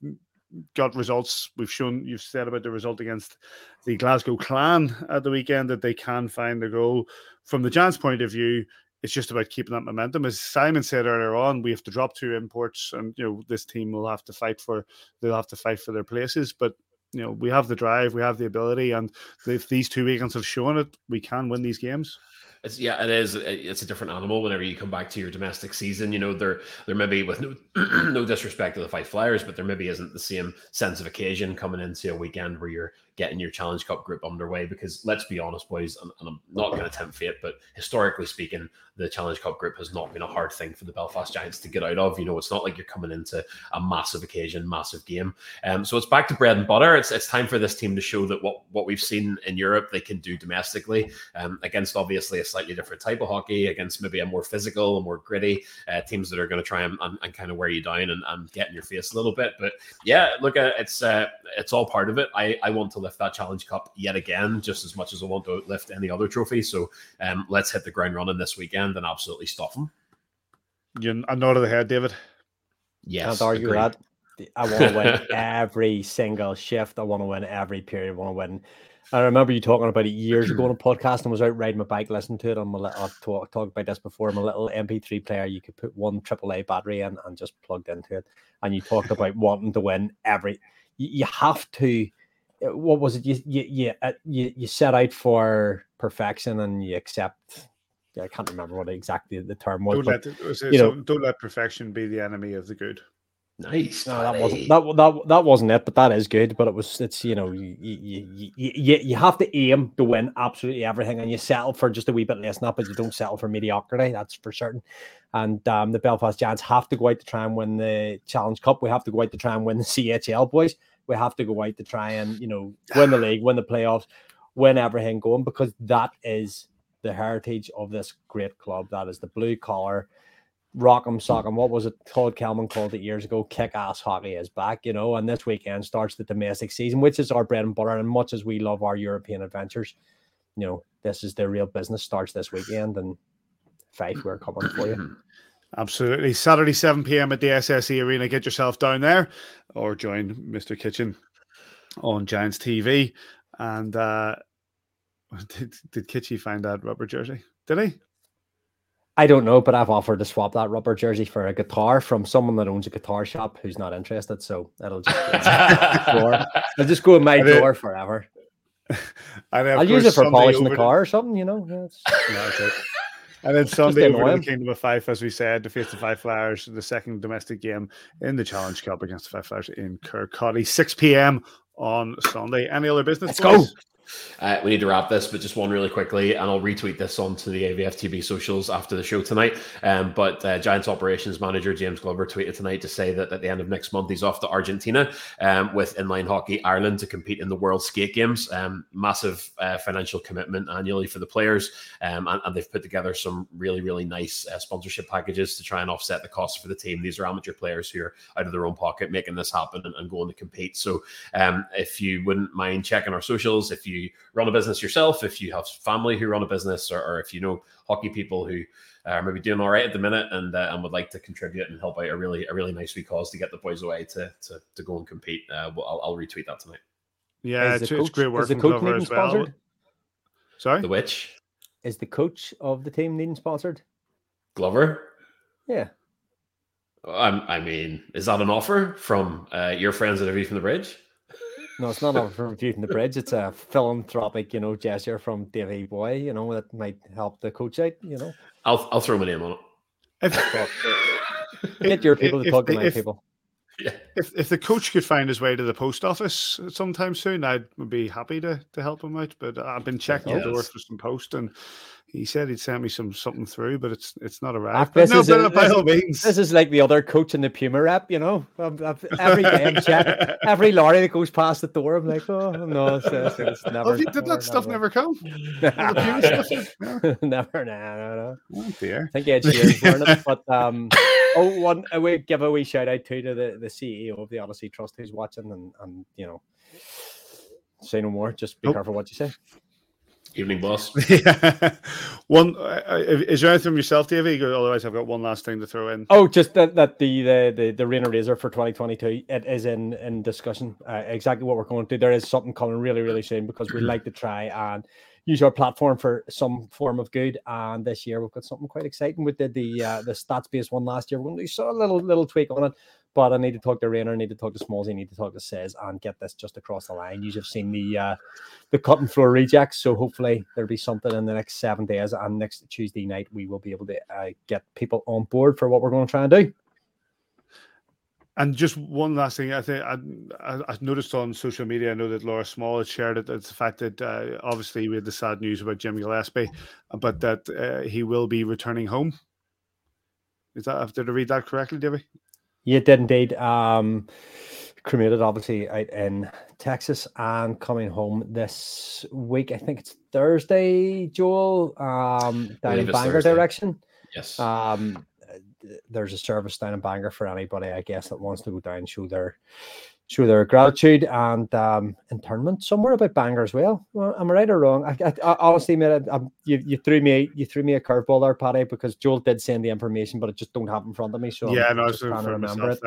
got results. We've shown you've said about the result against the Glasgow Clan at the weekend that they can find the goal. From the Giants' point of view, it's just about keeping that momentum. As Simon said earlier on, we have to drop two imports, and you know this team will have to fight for they'll have to fight for their places. But you know we have the drive, we have the ability, and if these two weekends have shown it, we can win these games. It's, yeah, it is. It's a different animal whenever you come back to your domestic season. You know, there there maybe with no no disrespect to the Fife Flyers, but there maybe isn't the same sense of occasion coming into a weekend where you're getting your Challenge Cup group underway. Because let's be honest, boys, and, and I'm not going to tempt fate, but historically speaking, the Challenge Cup group has not been a hard thing for the Belfast Giants to get out of. You know, it's not like you're coming into a massive occasion, massive game. Um, so it's back to bread and butter. It's it's time for this team to show that what what we've seen in Europe they can do domestically um, against obviously a slightly different type of hockey, against maybe a more physical, a more gritty uh, teams that are going to try and, and, and, kind of wear you down and, and, get in your face a little bit. But yeah, look, uh, it's uh, it's all part of it. I I want to lift that Challenge Cup yet again, just as much as I want to lift any other trophy. So um, let's hit the ground running this weekend and absolutely stop them. You a nod of the head, David. Yes, can't argue agreed. that. I want to win every single shift. I want to win every period. I want to win. I remember you talking about it years ago on a podcast and was out riding my bike, listening to it on my little, I've talk, talked about this before. My little MP3 player, you could put one AAA battery in and just plugged into it. And you talked about wanting to win every. You, you have to what was it? You you you, uh, you you set out for perfection and you accept. I can't remember what exactly the term was. Don't, but, let, was you know, don't let perfection be the enemy of the good. Nice. No, that wasn't that, that that wasn't it, but that is good. But it was it's you know you you, you, you, you have to aim to win absolutely everything, and you settle for just a wee bit less, not but you don't settle for mediocrity. That's for certain. And um, the Belfast Giants have to go out to try and win the Challenge Cup. We have to go out to try and win the CHL, boys we have to go out to try and you know win the league, win the playoffs, win everything going because that is the heritage of this great club. That is the blue collar, rock'em sock'em. What was it? Todd Kelman called it years ago. Kick ass hockey is back, you know. And this weekend starts the domestic season, which is our bread and butter. And much as we love our European adventures, you know, this is the real business starts this weekend. And Fife, we're coming for you. Absolutely. Saturday, 7 p.m. at the SSE Arena. Get yourself down there or join Mr. Kitchen on Giants TV. And uh, did, did Kitchy find that rubber jersey? Did he? I don't know, but I've offered to swap that rubber jersey for a guitar from someone that owns a guitar shop who's not interested. So it'll just I'll just go in my drawer forever. I'll use it for polishing the car or something, you know. Yeah, and then Sunday over the Kingdom of Fife, as we said, to face the Fife Flyers, the second domestic game in the Challenge Cup against the Fife Flyers in Kirkcaldy, 6 p.m. on Sunday. Any other business? Let's go. Uh, we need to wrap this, but just one really quickly, and I'll retweet this onto the AVFTB socials after the show tonight. Um, but uh, Giants operations manager James Glover tweeted tonight to say that at the end of next month he's off to Argentina um, with Inline Hockey Ireland to compete in the World Skate Games. Um, massive uh, financial commitment annually for the players, um, and, and, they've put together some really really nice uh, sponsorship packages to try and offset the costs for the team. These are amateur players who are out of their own pocket making this happen and, and going to compete. So um, if you wouldn't mind checking our socials, if you you run a business yourself, if you have family who run a business, or, or if you know hockey people who are maybe doing all right at the minute and uh, and would like to contribute and help out a really a really nice wee cause to get the boys away to to, to go and compete, uh, well, I'll, I'll retweet that tonight. Yeah, it's, coach, it's, great work. Is the coach needing well. sponsored? Sorry, the which is the coach of the team needing sponsored? Glover. Yeah. I'm, I mean, is that an offer from uh, your friends at A View from the Bridge? No, it's not a view from the bridge. It's a philanthropic, you know, gesture from Davey Boy, you know, that might help the coach out, you know. I'll I'll throw my name on it. Get your people to talk to my people. Yeah. If if the coach could find his way to the post office sometime soon, I'd be happy to to help him out. But I've been checking the door for some post and he said he'd send me some something through, but it's it's not arrived. This, no, is a, by all means. this is like the other coach in the Puma rep, you know. every day I'm checking every lorry that goes past the door. I'm like, oh no, it's, it's, it's never. Oh, did that never, stuff never come? never, no, no, no. Oh dear. I think he had cheers it, but um. Oh, one a wee, give a wee shout out to, to the, the CEO of the Odyssey Trust who's watching and, and you know, say no more. Just be careful what you say. Evening, boss. yeah. One uh, uh, is there anything from yourself, Davey? Otherwise, I've got one last thing to throw in. Oh, just that, that the the the, the Rayner Razor for 2022 it is in in discussion. Uh, exactly what we're going to do. There is something coming really really soon because we like to try and use our platform for some form of good. And this year we've got something quite exciting. We did the uh, the stats based one last year. We saw a little little tweak on it, but I need to talk to Rayner, I need to talk to Smallsy, I need to talk to Says and get this just across the line. You've seen the uh, the and floor rejects, so hopefully there'll be something in the next seven days. And next Tuesday night, we will be able to uh, get people on board for what we're going to try and do. And just one last thing, I think I, I, noticed on social media. I know that Laura Small had shared it. It's the fact that uh, obviously we had the sad news about Jim Gillespie, but that uh, he will be returning home. Is that did I read that correctly, Davey? You did indeed. Um, cremated, obviously, out in Texas and coming home this week. I think it's Thursday, Joel, um, down in Bangor Thursday. direction. Yes. Um, there's a service down in Bangor for anybody, I guess, that wants to go down and show their show their gratitude and um, internment somewhere about Bangor as well. well. Am I right or wrong? I, I, I honestly, mate, I, you, you threw me you threw me a curveball there, Paddy, because Joel did send the information, but it just don't have in front of me. So yeah, I'm no, so trying to remember it.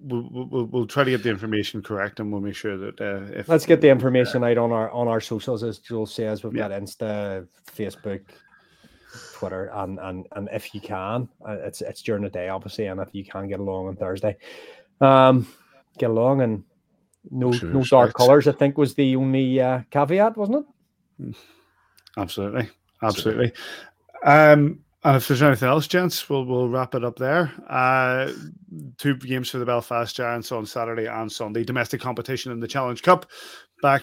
We'll, we'll, we'll, try to get the information correct, and we'll make sure that uh, if let's get the information out on our on our socials, as Joel says, we've yeah. got Insta, Facebook, Twitter, and and and if you can, uh, it's it's during the day, obviously, and if you can get along on Thursday, um, get along and no sure, no dark colors. I think was the only uh, caveat, wasn't it? Mm. Absolutely, absolutely. Um, and if there's anything else, gents, we'll we'll wrap it up there. Uh, two games for the Belfast Giants on Saturday and Sunday. Domestic competition in the Challenge Cup. Back,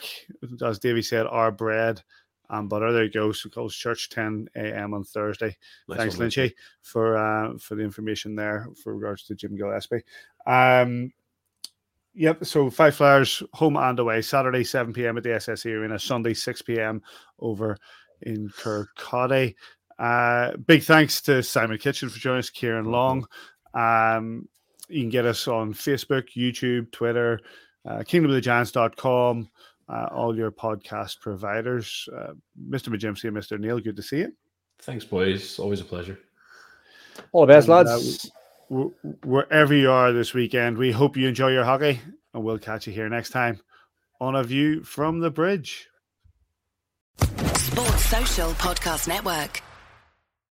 as Davey said, our bread and butter. There you go. So Coles Church, 10 a.m. on Thursday. Nice Thanks, one, Lynchy, for uh, for the information there for regards to Jim Gillespie. Um, Yep. So Fife Flyers home and away. Saturday, 7 p.m. at the SSE Arena. Sunday, 6 p.m. over in Kirkcaldy. Uh, big thanks to Simon Kitchen for joining us, Ciaran Long. Um, you can get us on Facebook, YouTube, Twitter, uh, kingdomofthegiants.com, uh, all your podcast providers. Uh, Mr. McGimsey and Mr. Neil, good to see you. Thanks, boys. Always a pleasure. All the best, and, uh, lads wherever you are this weekend. We hope you enjoy your hockey, and we'll catch you here next time on a view from the bridge. Sports Social Podcast Network.